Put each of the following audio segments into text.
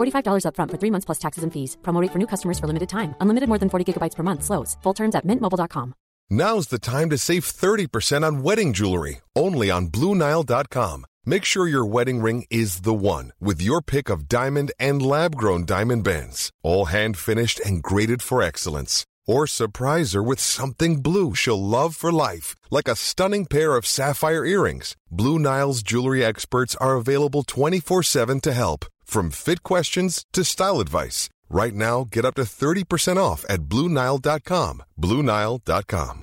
$45 upfront for three months plus taxes and fees. Promo rate for new customers for limited time. Unlimited more than 40 gigabytes per month. Slows. Full terms at mintmobile.com. Now's the time to save 30% on wedding jewelry, only on BlueNile.com. Make sure your wedding ring is the one with your pick of diamond and lab grown diamond bands, all hand finished and graded for excellence. Or surprise her with something blue she'll love for life, like a stunning pair of sapphire earrings. Blue Nile's jewelry experts are available 24 7 to help, from fit questions to style advice. Right now, get up to 30% off at BlueNile.com. BlueNile.com.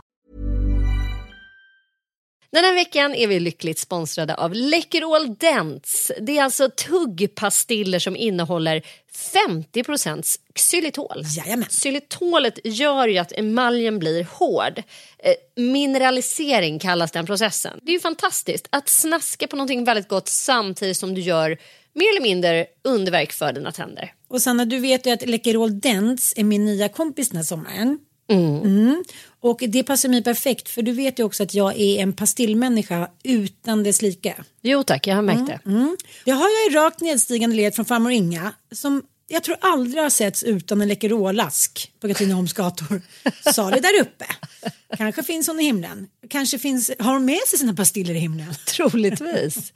Den här veckan är vi lyckligt sponsrade av Läkerol Dents. Det är alltså tuggpastiller som innehåller 50 xylitol. Jajamän. Xylitolet gör ju att emaljen blir hård. Eh, mineralisering kallas den processen. Det är ju fantastiskt att snaska på någonting väldigt gott samtidigt som du gör mer eller mindre underverk för dina tänder. Och Sanna, du vet ju att Läkerol Dents är min nya kompis den här sommaren. Mm. Och det passar mig perfekt för du vet ju också att jag är en pastillmänniska utan dess like. Jo tack, jag har märkt det. Mm. Det har jag i rakt nedstigande led från farmor Inga som jag tror aldrig har setts utan en Läkerolask på Katrineholms gator. Salig där uppe. Kanske finns hon i himlen. Kanske finns, har hon med sig sina pastiller i himlen. Troligtvis.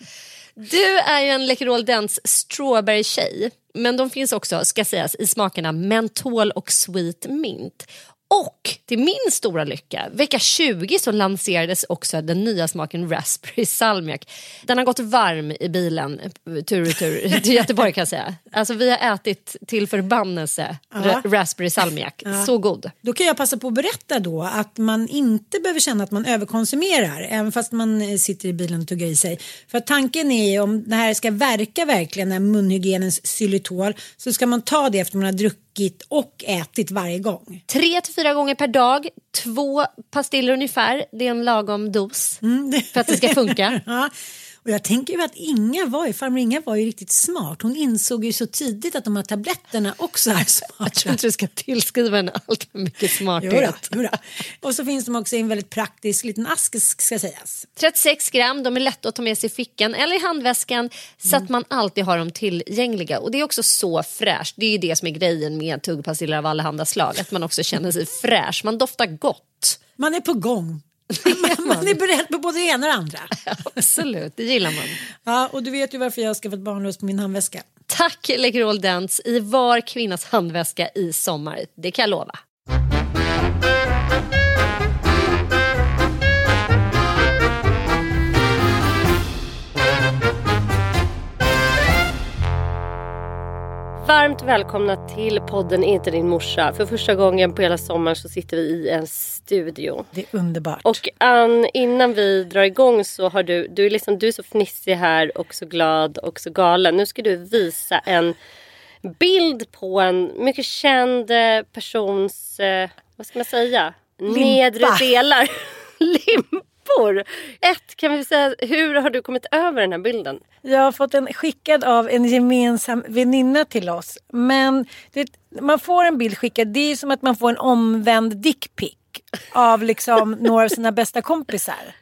Du är ju en Läkerol Dents strawberry-tjej. Men de finns också, ska sägas, i smakerna mentol och sweet mint. Och till min stora lycka, vecka 20 så lanserades också den nya smaken raspberry salmiak. Den har gått varm i bilen tur och tur till Göteborg kan jag säga. Alltså vi har ätit till förbannelse ra raspberry salmiak. Så god. Då kan jag passa på att berätta då att man inte behöver känna att man överkonsumerar även fast man eh, sitter i bilen och tuggar i sig. För tanken är om det här ska verka verkligen, den här munhygienens xylitol, så ska man ta det efter man har druckit och ätit varje gång. Tre till fyra gånger per dag, två pastiller ungefär. Det är en lagom dos för att det ska funka. Och jag tänker ju att Inga var ju, farmor Inga var ju riktigt smart. Hon insåg ju så tidigt att de här tabletterna också är smarta. Jag tror inte du ska tillskriva henne allt för mycket smarthet. Jodå, jodå. Och så finns de också i en väldigt praktisk liten ask ska sägas. 36 gram, de är lätta att ta med sig i fickan eller i handväskan så att man alltid har dem tillgängliga. Och det är också så fräscht. Det är ju det som är grejen med tuggpastiller av allehanda slag. Att man också känner sig fräsch. Man doftar gott. Man är på gång. Man är beredd på både det ena och det andra. Absolut, det gillar man. Ja, och du vet ju varför jag har skaffat barnlös på min handväska. Tack Läkerol Dents i var kvinnas handväska i sommar. Det kan jag lova. Varmt välkomna till podden Inte din morsa. För första gången på hela sommaren så sitter vi i en studio. Det är underbart. Och Ann, innan vi drar igång så har du, du är, liksom, du är så fnissig här och så glad och så galen. Nu ska du visa en bild på en mycket känd eh, persons, eh, vad ska man säga, Limpa. nedre delar. Limpor. Ett, kan vi säga, hur har du kommit över den här bilden? Jag har fått den skickad av en gemensam väninna till oss. Men det, man får en bild skickad, det är som att man får en omvänd dickpic av liksom några av sina bästa kompisar.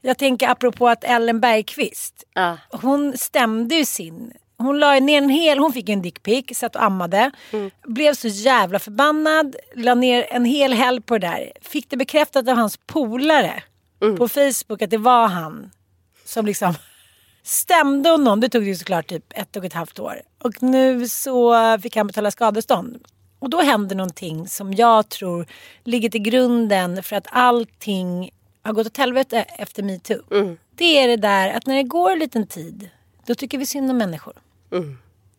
Jag tänker apropå att Ellen Bergqvist, Ja. hon stämde ju sin hon la ner en hel, hon fick en dickpic, satt och ammade. Blev så jävla förbannad, la ner en hel helg på det där. Fick det bekräftat av hans polare på Facebook att det var han som liksom stämde honom. Det tog ju såklart typ ett och ett halvt år. Och nu så fick han betala skadestånd. Och då händer någonting som jag tror ligger till grunden för att allting har gått åt helvete efter metoo. Det är det där att när det går en liten tid, då tycker vi synd om människor.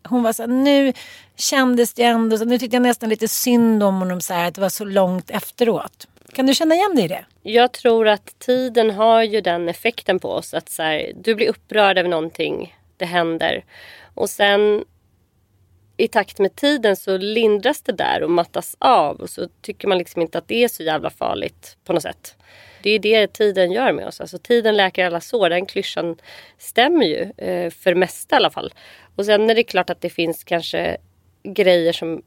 Hon var så här, nu kändes det ändå, så, nu tyckte jag nästan lite synd om honom så här, att det var så långt efteråt. Kan du känna igen dig i det? Jag tror att tiden har ju den effekten på oss att så här, du blir upprörd över någonting, det händer. Och sen i takt med tiden så lindras det där och mattas av och så tycker man liksom inte att det är så jävla farligt på något sätt. Det är det tiden gör med oss. Alltså tiden läker alla sår. Den klyschan stämmer ju. Eh, för det mesta i alla fall. Och sen är det klart att det finns kanske grejer som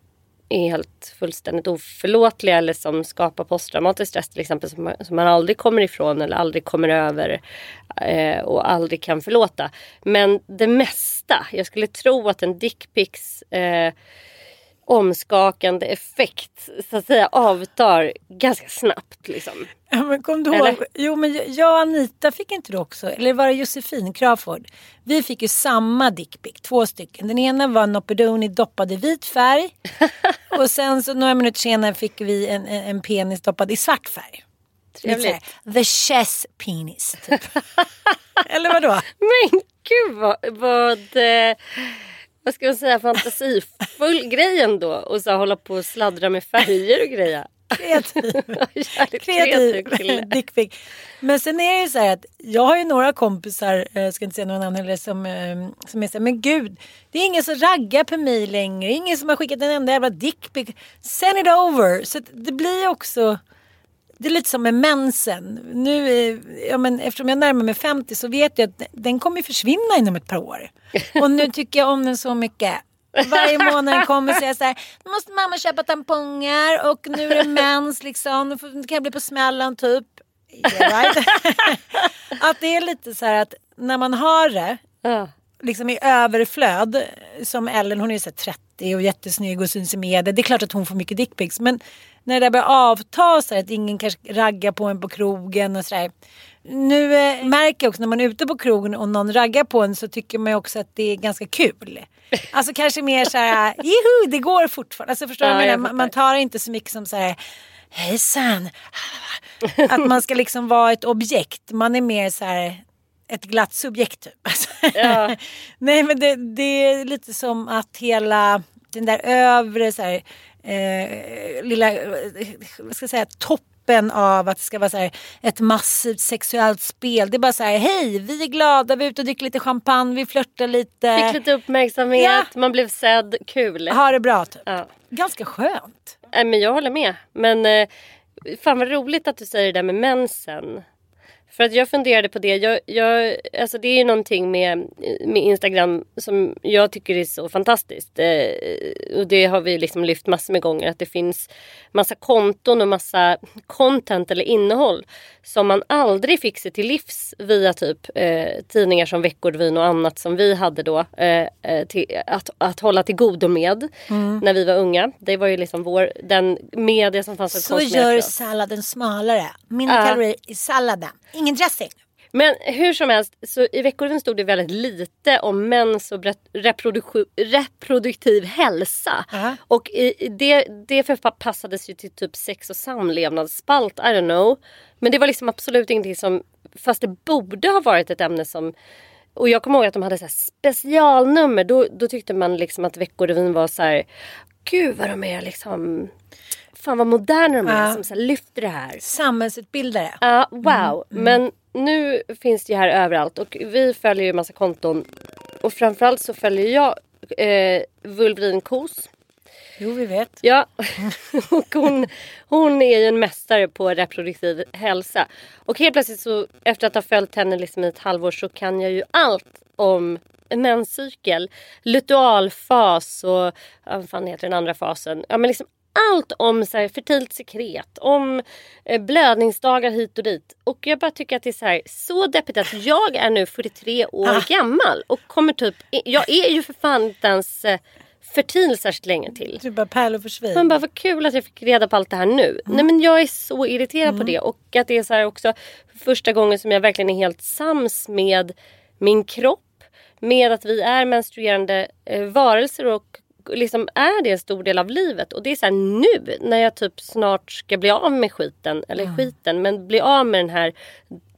är helt fullständigt oförlåtliga eller som skapar posttraumatisk stress till exempel som man, som man aldrig kommer ifrån eller aldrig kommer över eh, och aldrig kan förlåta. Men det mesta, jag skulle tro att en dickpics eh, omskakande effekt så att säga avtar ganska snabbt. Liksom. Ja, men kom du ihåg? Jo, men jag och Anita fick inte du också? Eller var det Josefin Crawford? Vi fick ju samma dickpic, två stycken. Den ena var Nopedoni doppad i vit färg. och sen så några minuter senare fick vi en, en, en penis doppad i svart färg. Så här, Trevligt. The chess penis. Typ. Eller vadå? Men gud vad, vad, eh, vad ska man säga, fantasifull grej ändå. Och så hålla på och sladdra med färger och grejer. Kreativ. Kreativ kreativ dickpic. Men sen är det ju så här att jag har ju några kompisar, eh, jag ska inte säga någon annan heller, som, eh, som är så här, men gud, det är ingen som raggar på mig längre, ingen som har skickat en enda jävla dickpic. Send it over. Så det blir också, det är lite som med mensen. Nu, eh, ja, men eftersom jag närmar mig 50 så vet jag att den kommer försvinna inom ett par år. Och nu tycker jag om den så mycket. Varje månad kommer säga så här, nu måste mamma köpa tamponger och nu är det mens liksom, nu kan jag bli på smällen typ. Yeah, right? att det är lite så här att när man har det liksom i överflöd, som Ellen, hon är ju så här 30 och jättesnygg och syns i media. Det är klart att hon får mycket dickpics. Men när det där börjar avta så här, att ingen kanske raggar på en på krogen och sådär. Nu eh, märker jag också när man är ute på krogen och någon raggar på en så tycker man ju också att det är ganska kul. Alltså kanske mer så här, juhu, det går fortfarande. Alltså förstår du Ja, vad jag menar? Man- Man tar inte så mycket som så här, hejsan. Att man ska liksom vara ett objekt. Man är mer så här ett glatt subjekt typ. Alltså. Ja. Nej men det, det är lite som att hela den där övre så här, eh, lilla, eh, vad ska jag säga, toppen av att det ska vara så här, ett massivt sexuellt spel. Det är bara så här, hej vi är glada, vi är ute och dricker lite champagne, vi flörtar lite. Fick lite uppmärksamhet, Ja. man blev sedd, kul. Ha det bra typ. Ja. Ganska skönt. Nej, men jag håller med. Men eh, fan vad roligt att du säger det där med mensen. För att jag funderade på det. Jag, jag, alltså det är ju någonting med, med Instagram som jag tycker är så fantastiskt. Eh, och det har vi liksom lyft massor med gånger. Att det finns massa konton och massa content eller innehåll som man aldrig fick sig till livs via typ eh, tidningar som Veckorevyn och annat som vi hade då eh, eh, till, att, att hålla till godo med när vi var unga. Det var ju liksom vår, den media som fanns Så gör salladen smalare. Mindre Ja. kalorier i salladen. Ingen dressing. Men hur som helst, så i Veckorevyn stod det väldigt lite om mens och reproduktiv hälsa. Ja. Och i, det, det förpassades ju till typ sex och samlevnadsspalt, I don't know. Men det var liksom absolut ingenting som, fast det borde ha varit ett ämne som och jag kommer ihåg att de hade så specialnummer. Då, då tyckte man liksom att Veckorevyn var så här. Gud vad de är liksom. Fan vad moderna de är Ja. som så här lyfter det här. Samhällsutbildare. Ja, wow. Men nu finns det ju här överallt och vi följer ju en massa konton. Och framförallt så följer jag eh, Vulvrin Kos. Jo vi vet. Ja, och hon, hon är ju en mästare på reproduktiv hälsa. Och helt plötsligt så efter att ha följt henne liksom i ett halvår så kan jag ju allt om en menscykel, lutealfas och vad fan heter den andra fasen? Ja men liksom allt om så här, fertilt sekret, om eh, blödningsdagar hit och dit. Och jag bara tycker att det är så, här, så deppigt att jag är nu 43 år Ah. gammal och kommer typ, jag är ju för fan inte ens eh, fertil särskilt länge till. Du bara pärlor försvin. Man bara, vad kul att jag fick reda på allt det här nu. Nej men jag är så irriterad på det. Och att det är så här också första gången som jag verkligen är helt sams med min kropp. Med att vi är menstruerande eh, varelser och liksom är det en stor del av livet. Och det är så här, nu när jag typ snart ska bli av med skiten, eller skiten, men bli av med den här,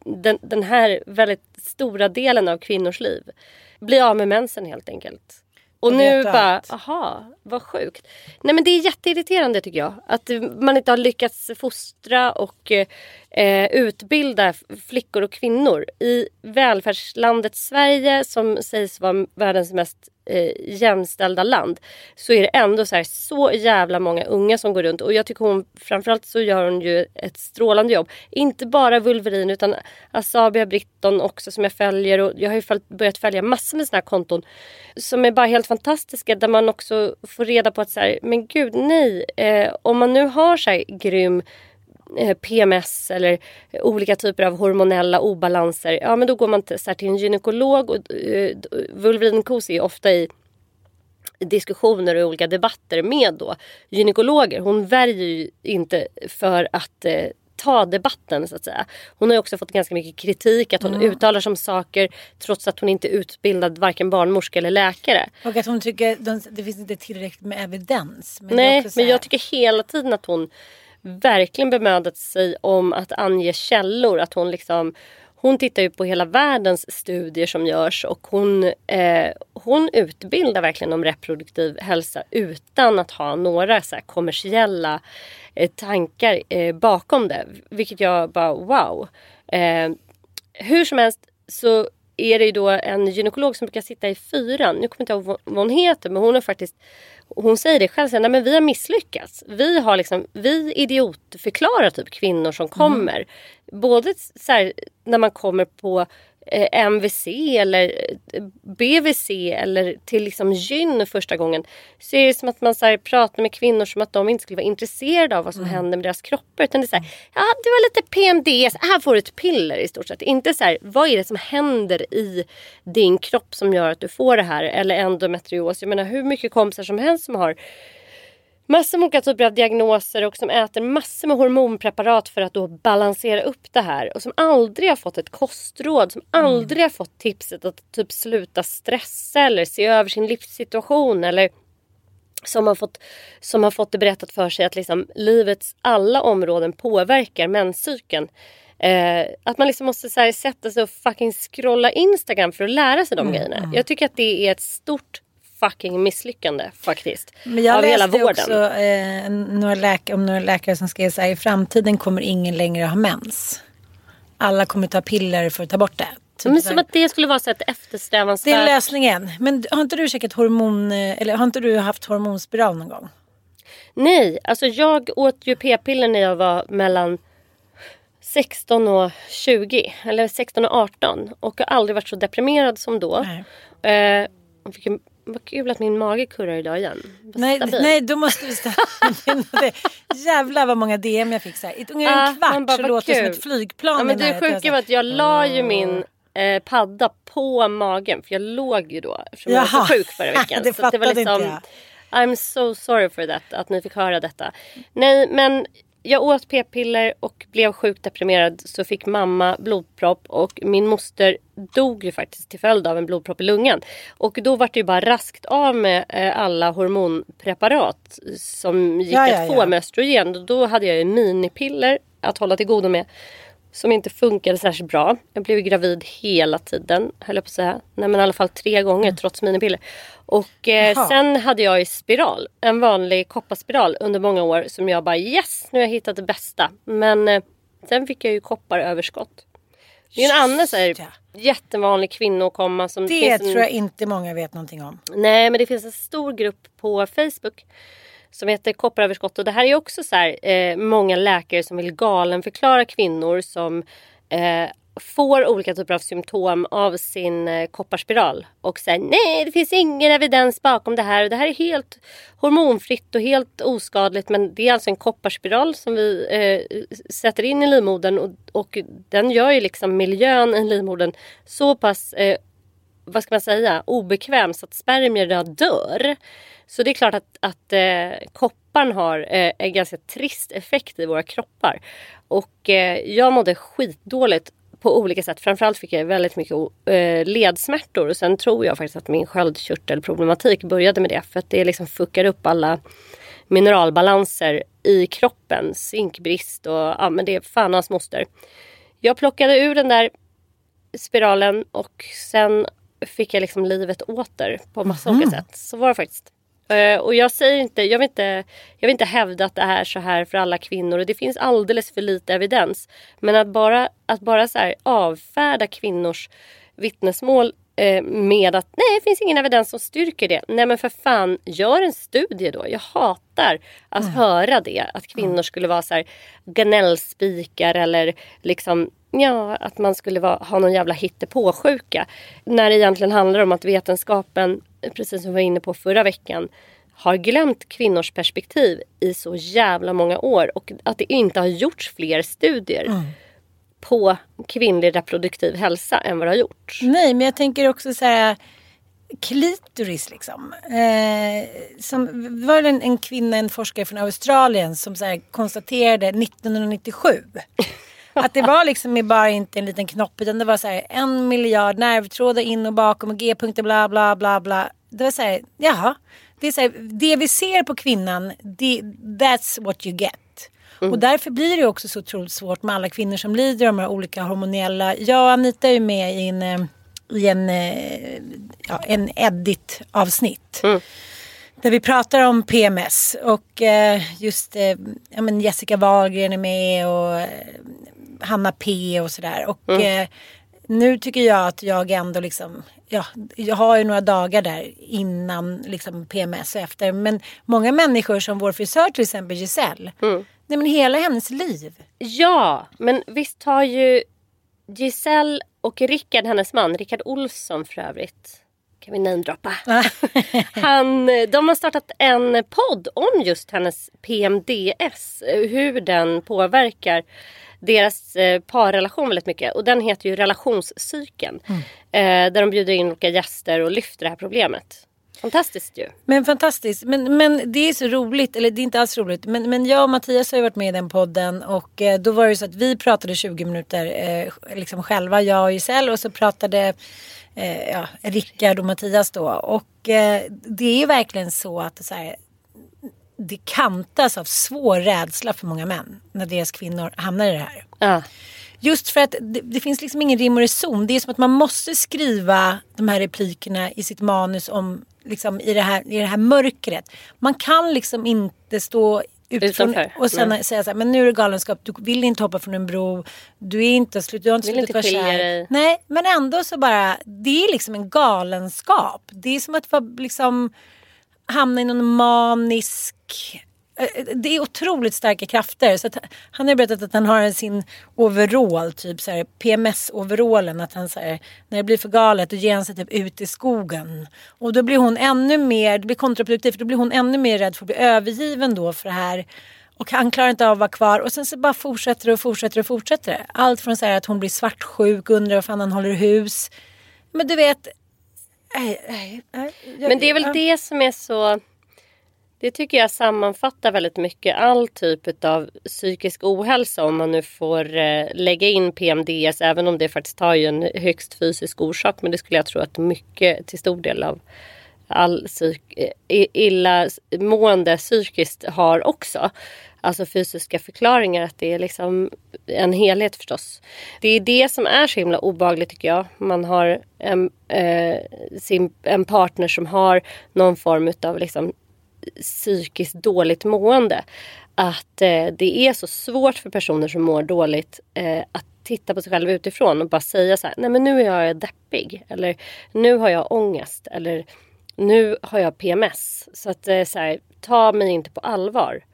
den, den här väldigt stora delen av kvinnors liv. Bli av med mensen helt enkelt. Och nu bara, allt. aha, vad sjukt. Nej men det är jätteirriterande tycker jag. Att man inte har lyckats fostra och eh, utbilda flickor och kvinnor. I välfärdslandet Sverige som sägs vara världens mest eh, jämställda land. Så är det ändå så, här, så jävla många unga som går runt. Och jag tycker hon, framförallt så gör hon ju ett strålande jobb. Inte bara Vulverin utan Asabia Britton också som jag följer. Och jag har ju följt, börjat följa massor med såna här konton. Som är bara helt fantastiska. Där man också får reda på att så här, men gud nej. Eh, om man nu har så här grym PMS eller olika typer av hormonella obalanser. Ja men då går man till, så här, till en gynekolog. Och, eh, vulverinkos är ofta i diskussioner och olika debatter med då gynekologer. Hon värjer ju inte för att eh, ta debatten så att säga. Hon har också fått ganska mycket kritik att hon uttalar sig om saker trots att hon inte är utbildad varken barnmorska eller läkare. Och att hon tycker de, det finns inte tillräckligt med evidens. Men Nej, men jag tycker hela tiden att hon verkligen bemödat sig om att ange källor. Att hon liksom hon tittar ju på hela världens studier som görs och hon, eh, hon utbildar verkligen om reproduktiv hälsa utan att ha några så här kommersiella eh, tankar eh, bakom det. Vilket jag bara wow. Eh, hur som helst så är det ju då en gynekolog som brukar sitta i fyran. Nu kommer jag inte ihåg vad hon heter men hon har faktiskt hon säger det själv, nej men vi har misslyckats. Vi har liksom, vi idiotförklarar typ kvinnor som kommer. Både så här, när man kommer på eh, MVC eller eh, BVC eller till liksom gyn första gången. Så är det som att man så här, pratar med kvinnor som att de inte skulle vara intresserade av vad som händer med deras kroppar. Utan det är så här, ja du har lite PMDS, här får du ett piller i stort sett. Inte så här, vad är det som händer i din kropp som gör att du får det här? Eller endometrios. Jag menar hur mycket kompisar som helst som har massor med olika typer av diagnoser och som äter massor med hormonpreparat för att då balansera upp det här. Och som aldrig har fått ett kostråd, som aldrig har fått tipset att typ sluta stressa eller se över sin livssituation eller som har fått, som har fått det berättat för sig att liksom livets alla områden påverkar menscykeln. Eh, att man liksom måste så här, sätta sig och fucking scrolla Instagram för att lära sig de grejerna. Jag tycker att det är ett stort fucking misslyckande faktiskt. Men jag av hela läste vården. också eh, några läkare, om några läkare som skrev så här, i framtiden kommer ingen längre ha mens. Alla kommer ta piller för att ta bort det. Typ Men som att det skulle vara så ett Det är eftersträvansvärt... lösningen. Men har inte du käkat hormon, eh, eller har inte du haft hormonspiral någon gång? Nej, alltså jag åt ju p-piller när jag var mellan 16 och 20. Eller 16 och 18. Och har aldrig varit så deprimerad som då. Nej. Eh, vilken, vad kul att min mage kurrar idag igen. Vad Nej, stabil. nej, då måste vi det. Jävlar vad många DM jag fick. Så här. I ungefär Ja, en kvart bara, så låter det som ett flygplan. Ja, men det sjuka var att jag la ju min eh, padda på magen. För jag låg ju då. Eftersom jag var Jaha. så sjuk förra veckan. Det så att det var fattade inte liksom, jag. I'm so sorry for that. Att ni fick höra detta. Nej men jag åt p-piller och blev sjukt deprimerad. Så fick mamma blodpropp. Och min moster dog ju faktiskt till följd av en blodpropp i lungan. Och då var det ju bara raskt av med eh, alla hormonpreparat. Som gick Ja, ja, att få ja. med östrogen. Och Då hade jag ju minipiller att hålla till godo med som inte funkade särskilt bra. Jag blev gravid hela tiden, höll jag på att säga. Nej men i alla fall tre gånger trots minipiller. Och eh, sen hade jag ju spiral, en vanlig kopparspiral under många år som jag bara yes, nu har jag hittat det bästa. Men eh, sen fick jag ju kopparöverskott. Det är en annan så här, jättevanlig kvinnokomma som Det finns en- tror jag inte många vet någonting om. Nej, men det finns en stor grupp på Facebook som heter kopparöverskott. Och det här är också så här, eh, många läkare som vill galenförklara kvinnor som eh, får olika typer av symptom av sin eh, kopparspiral. Och säger nej, det finns ingen evidens bakom det här. Och det här är helt hormonfritt och helt oskadligt. Men det är alltså en kopparspiral som vi eh, sätter in i livmodern. Och, och den gör ju liksom miljön i livmodern så pass eh, vad ska man säga, obekväm så att spermierna dör. Så det är klart att, att eh, kopparn har eh, en ganska trist effekt i våra kroppar. Och eh, jag mådde skitdåligt på olika sätt. Framförallt fick jag väldigt mycket eh, ledsmärtor och sen tror jag faktiskt att min sköldkörtelproblematik började med det. För att det liksom fuckar upp alla mineralbalanser i kroppen. Zinkbrist och ja men det är fan hans moster. Jag plockade ur den där spiralen och sen fick jag liksom livet åter på massa olika sätt. Så var det faktiskt. Eh, och jag säger inte jag, vill inte, jag vill inte hävda att det är så här för alla kvinnor och det finns alldeles för lite evidens. Men att bara, att bara så här avfärda kvinnors vittnesmål eh, med att nej, det finns ingen evidens som styrker det. Nej men för fan, gör en studie då. Jag hatar att Mm. höra det. Att kvinnor skulle vara så här ganellspikar eller liksom Ja, att man skulle vara, ha någon jävla hittepåsjuka. När det egentligen handlar om att vetenskapen, precis som vi var inne på förra veckan, har glömt kvinnors perspektiv i så jävla många år och att det inte har gjorts fler studier på kvinnlig reproduktiv hälsa än vad det har gjorts. Nej, men jag tänker också så här klitoris liksom. Eh, som, det var en, en kvinna, en forskare från Australien som så konstaterade 1997 att det var liksom bara inte en liten knopp utan det var så här en miljard nervtrådar in och bakom och g-punkter bla bla bla bla. Det var så här, jaha. Det, är så här, det vi ser på kvinnan, det, that's what you get. Och därför blir det också så otroligt svårt med alla kvinnor som lider av de här olika hormonella. Jag och Anita är ju med i en, eh, i en, eh, ja, en edit-avsnitt. Där vi pratar om PMS och eh, just ja, men Jessica Wahlgren är med och Hanna P och sådär. Och eh, nu tycker jag att jag ändå liksom, ja, jag har ju några dagar där innan liksom PMS och efter. Men många människor som vår frisör till exempel Giselle. Nej men hela hennes liv. Ja, men visst har ju Giselle och Rickard, hennes man, Rickard Olsson för övrigt. Kan vi namedroppa? Han, de har startat en podd om just hennes PMDS. Hur den påverkar deras eh, parrelation väldigt mycket. Och den heter ju Relationscykeln. Eh, där de bjuder in olika gäster och lyfter det här problemet. Fantastiskt ju. Men fantastiskt. Men, men det är så roligt, eller det är inte alls roligt. Men, men jag och Mattias har ju varit med i den podden och eh, då var det så att vi pratade 20 minuter eh, liksom själva, jag och Giselle och så pratade eh, ja, Rickard och Mattias då. Och eh, det är ju verkligen så att så här, det kantas av svår rädsla för många män när deras kvinnor hamnar i det här. Ja. Just för att det, det finns liksom ingen rim och reson. Det är som att man måste skriva de här replikerna i sitt manus om liksom i det här, i det här mörkret. Man kan liksom inte stå utifrån och sen nej. säga så här, men nu är det galenskap, du vill inte hoppa från en bro, du är inte slut, du har inte slutat vara kär. Nej, men ändå så bara, det är liksom en galenskap. Det är som att vara liksom hamna i någon manisk eh, eh, det är otroligt starka krafter. Så att han har berättat att han har sin overall, typ PMS-overallen. Att han så här, när det blir för galet då ger han sig typ ut i skogen. Och då blir hon ännu mer, det blir kontraproduktivt, då blir hon ännu mer rädd för att bli övergiven då för det här. Och han klarar inte av att vara kvar. Och sen så bara fortsätter det och fortsätter och fortsätter. Allt från så här att hon blir svartsjuk, undrar vad fan han håller hus. Men du vet... Nej, nej, nej, jag- Men det är väl ja. det som är så... Det tycker jag sammanfattar väldigt mycket all typ av psykisk ohälsa om man nu får eh, lägga in PMDS även om det faktiskt har ju en högst fysisk orsak. Men det skulle jag tro att mycket till stor del av all psyk, illamående psykiskt har också. Alltså fysiska förklaringar, att det är liksom en helhet förstås. Det är det som är så himla obehagligt tycker jag. Man har en, eh, sin, en partner som har någon form av liksom psykiskt dåligt mående. Att eh, det är så svårt för personer som mår dåligt eh, att titta på sig själv utifrån och bara säga så här, nej men nu är jag deppig. Eller nu har jag ångest. Eller nu har jag PMS. Så att eh, så här, ta mig inte på allvar.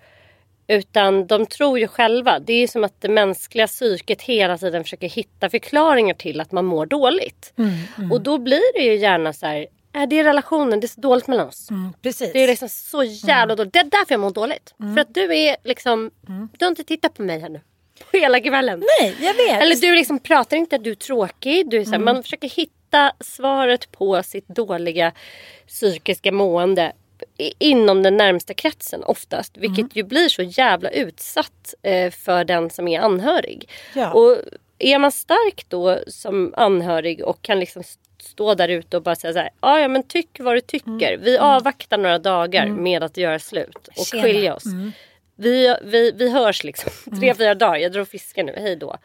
Utan de tror ju själva. Det är som att det mänskliga psyket hela tiden försöker hitta förklaringar till att man mår dåligt. Och då blir det ju gärna så här. Är det är relationen, det är så dåligt mellan oss. Mm, precis. Det är liksom så jävla dåligt. Det är därför jag mår dåligt. För att du är liksom, du har inte tittat på mig här nu. På hela kvällen. Nej, jag vet. Eller du liksom pratar inte, du är tråkig. Du är så här, Man försöker hitta svaret på sitt dåliga psykiska mående inom den närmsta kretsen oftast. Vilket ju blir så jävla utsatt eh, för den som är anhörig. Ja. Och är man stark då som anhörig och kan liksom stå där ute och bara säga så här, "Ja, men tyck vad du tycker. Vi avvaktar några dagar med att göra slut och Tjena. skilja oss. Vi, vi, vi hörs liksom tre, fyra dagar. Jag drar fiskar nu, hej då.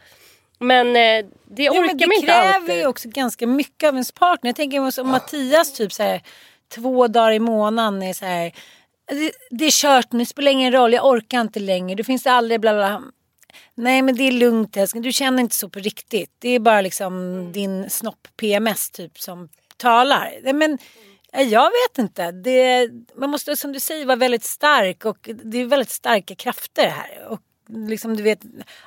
Men eh, det orkar men det man inte kräver alltid. ju också ganska mycket av ens partner. Jag tänker som Mattias typ så här, två dagar i månaden är så här. Det, det är kört nu, det spelar ingen roll, jag orkar inte längre. Det finns aldrig bla bla. Nej men det är lugnt älskling, du känner inte så på riktigt. Det är bara liksom din snopp PMS typ som talar. Nej, Men jag vet inte. Det, man måste som du säger vara väldigt stark och det är väldigt starka krafter här. Och liksom, du vet,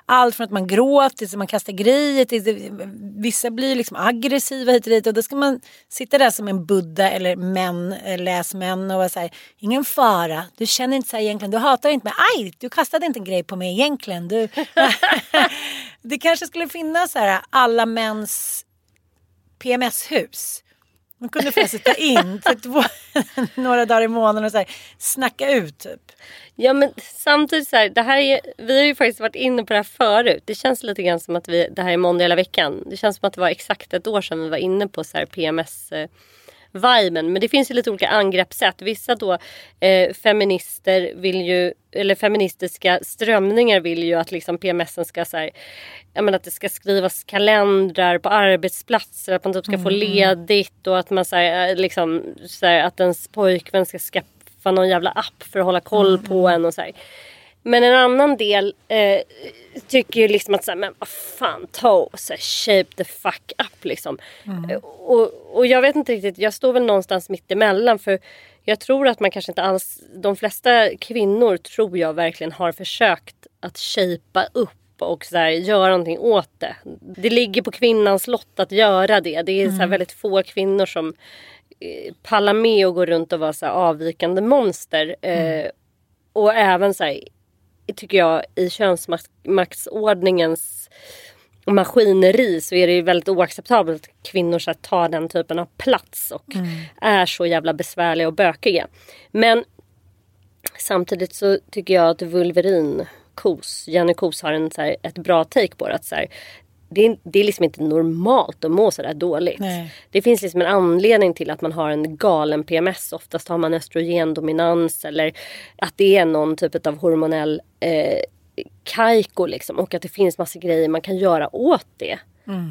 allt från att man gråter till att man kastar grejer. Till, vissa blir liksom aggressiva hit och dit och då ska man sitta där som en buddha eller män, eh, läsmän och vara så här, ingen fara, du känner inte så här egentligen, du hatar inte mig, aj, du kastade inte en grej på mig egentligen. Du... det kanske skulle finnas så här alla mäns PMS-hus. Man kunde få sitta in två, några dagar i månaden och så här, snacka ut typ. Ja men samtidigt så här, det här är, vi har ju faktiskt varit inne på det här förut. Det känns lite grann som att vi, det här är måndag hela veckan. Det känns som att det var exakt ett år sedan vi var inne på så här PMS eh, viben. Men det finns ju lite olika angreppssätt. Vissa då eh, feminister vill ju, eller feministiska strömningar vill ju att liksom PMSen ska så här, menar att det ska skrivas kalendrar på arbetsplatser, att man typ ska få ledigt och att man så här, eh, liksom, så här, att ens pojkvän ska skaffa någon jävla app för att hålla koll på en och så här. Men en annan del eh, tycker ju liksom att så här, men vad fan ta så här, shape the fuck up liksom. Eh, Och, och jag vet inte riktigt, jag står väl någonstans mitt emellan för jag tror att man kanske inte alls, de flesta kvinnor tror jag verkligen har försökt att shapea upp och så här, göra någonting åt det. Det ligger på kvinnans lott att göra det. Det är så här, väldigt få kvinnor som eh, pallar med och går runt och vara så avvikande monster. Eh, och även så här, tycker jag i könsmaktsordningens maskineri så är det ju väldigt oacceptabelt att kvinnor så tar den typen av plats och är så jävla besvärliga och bökiga. Men samtidigt så tycker jag att Vulverin Kos, Jenny Kos har en, så här, ett bra take på det. Att, så här, det, är, det är liksom inte normalt att må sådär dåligt. Nej. Det finns liksom en anledning till att man har en galen PMS. Oftast har man östrogendominans eller att det är någon typ av hormonell eh, kajko liksom. Och att det finns massa grejer man kan göra åt det.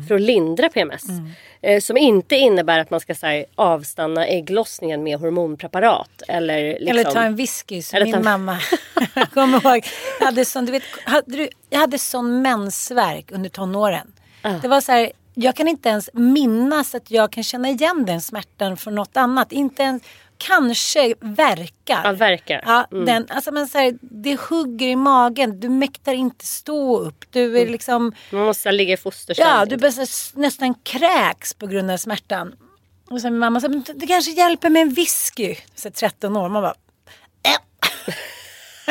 För att lindra PMS. Eh, som inte innebär att man ska här, avstanna ägglossningen med hormonpreparat. Eller, liksom, Eller ta en whisky som min ta mamma. Kommer ihåg. Jag hade sån, du vet, hade du, jag hade sån mensvärk under tonåren. Det var så här, jag kan inte ens minnas att jag kan känna igen den smärtan från något annat. Inte ens, kanske verkar. Ja, verkar. Ja, den, alltså, men så här, det hugger i magen. Du mäktar inte stå upp. Du är liksom... Man måste ligga i fosterställning. Ja, du börjar nästan kräks på grund av smärtan. Och sen mamma sa, "Men det kanske hjälper med en whisky. Så här 13 år. Man bara, äh.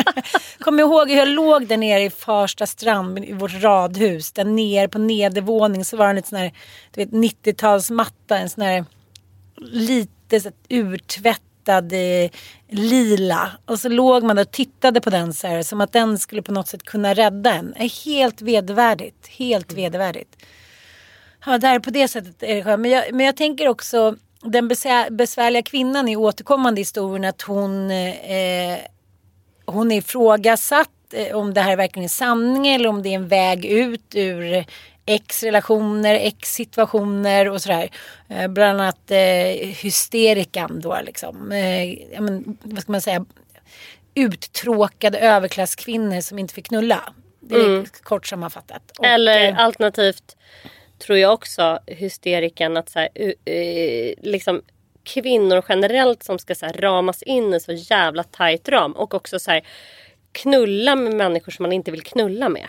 Kommer ihåg hur jag låg där nere i Farsta strand i vårt radhus. Där nere på nedervåning så var det en sån här du vet, 90-talsmatta. En sån här lite här, urtvättad eh, lila. Och så låg man och tittade på den så här. Som att den skulle på något sätt kunna rädda en. Eh, Helt vedervärdigt. Helt vedervärdigt. Ja, där på det sättet är det skönt. Men jag, men jag tänker också den besvärliga kvinnan är återkommande i historien att hon, eh, hon är ifrågasatt eh, om det här verkligen är sanning eller om det är en väg ut ur ex-relationer, ex-situationer och sådär. Eh, bland annat eh, hysterikan då liksom. Eh, men, vad ska man säga? Uttråkade överklasskvinnor som inte fick knulla. Det är kort sammanfattat. Och, Eller eh, alternativt tror jag också hysterikan att så här, uh, liksom kvinnor generellt som ska så här, ramas in i så jävla tajt ram och också så här, knulla med människor som man inte vill knulla med.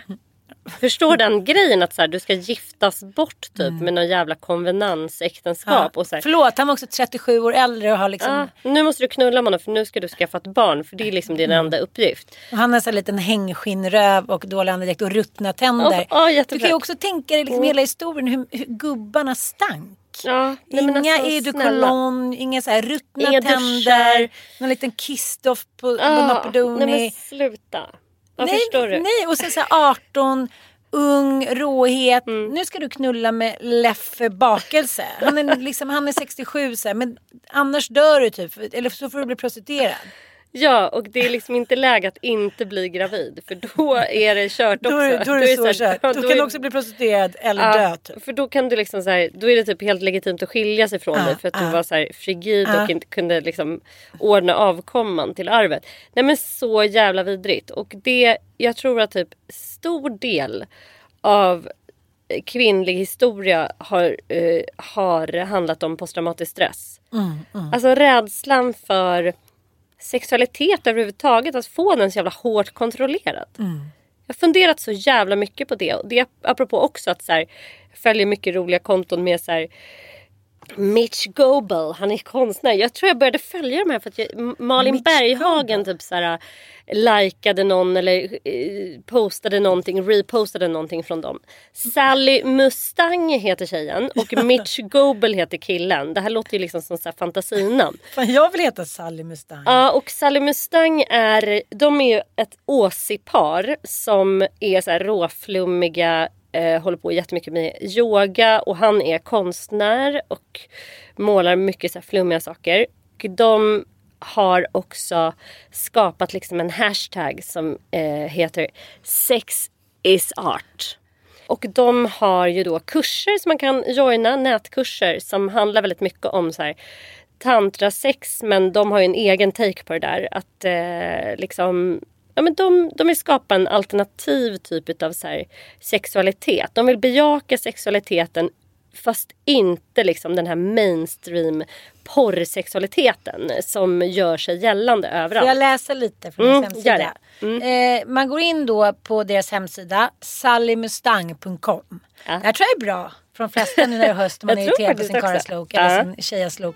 Förstår den grejen att så här, du ska giftas bort typ med någon jävla konvenansäktenskap. Och så här, Förlåt, han var också 37 år äldre och har liksom... ah, nu måste du knulla med honom för nu ska du skaffa ett barn för det är liksom din enda uppgift. Och han har så här liten hängskinnröv och dålig andedräkt och ruttna tänder. Ja, ja, du kan ju också tänka dig liksom hela historien hur, hur gubbarna stank. Ja, inga alltså, cologne, inga så här ruttna Inga tänder, duschar. någon liten kissdoft på, Ah, Noppadoni. nej men sluta. Nej, förstår du? nej, och sen så här 18 ung, råhet. Mm. Nu ska du knulla med Leffe Bakelse. Han är, liksom, han är 67 så här, men annars dör du typ. Eller så får du bli prostituerad. Ja, och det är liksom inte läge att inte bli gravid för då är det kört också. Då är, då är det så kört. ja, Då då kan är- du också bli prostituerad eller Ja, dö typ. För då kan du liksom så här, då är det typ helt legitimt att skilja sig från Ja, dig för att du ja. var så här frigid och inte kunde liksom ordna avkomman till arvet. Nej men så jävla vidrigt. Och det, jag tror att typ stor del av kvinnlig historia har, eh, har handlat om posttraumatisk stress. Alltså rädslan för sexualitet överhuvudtaget, att få den så jävla hårt kontrollerad. Jag har funderat så jävla mycket på det. Och det är apropå också att så här, jag följer mycket roliga konton med så här, Mitch Goebel, han är konstnär. Jag tror jag började följa de här för att jag, Malin Mitch Berghagen typ så här, likade någon eller eh, postade någonting, repostade någonting från dem. Sally Mustang heter tjejen och Mitch Goebel heter killen. Det här låter ju liksom som så här fantasinamn. Fan, jag vill heta Sally Mustang. Ja och Sally Mustang är, de är ju ett Aussie-par som är så här råflummiga, eh, håller på jättemycket med yoga och han är konstnär och målar mycket så här flummiga saker. Och de har också skapat liksom en hashtag som eh, heter Sex is art. Och de har ju då kurser som man kan joina, nätkurser som handlar väldigt mycket om så här tantrasex men de har ju en egen take på det där. Att eh, liksom Ja, men de, de vill skapa en alternativ typ av så här sexualitet. De vill bejaka sexualiteten fast inte liksom den här mainstream porrsexualiteten som gör sig gällande Får jag överallt. läsa lite från Mm, deras hemsida? det. Eh, man går in då på deras hemsida sallymustang.com. Ja. Det här tror jag är bra för de flesta nu när det är höst och man är irriterad på sin också. karaslok eller sin tjejaslok.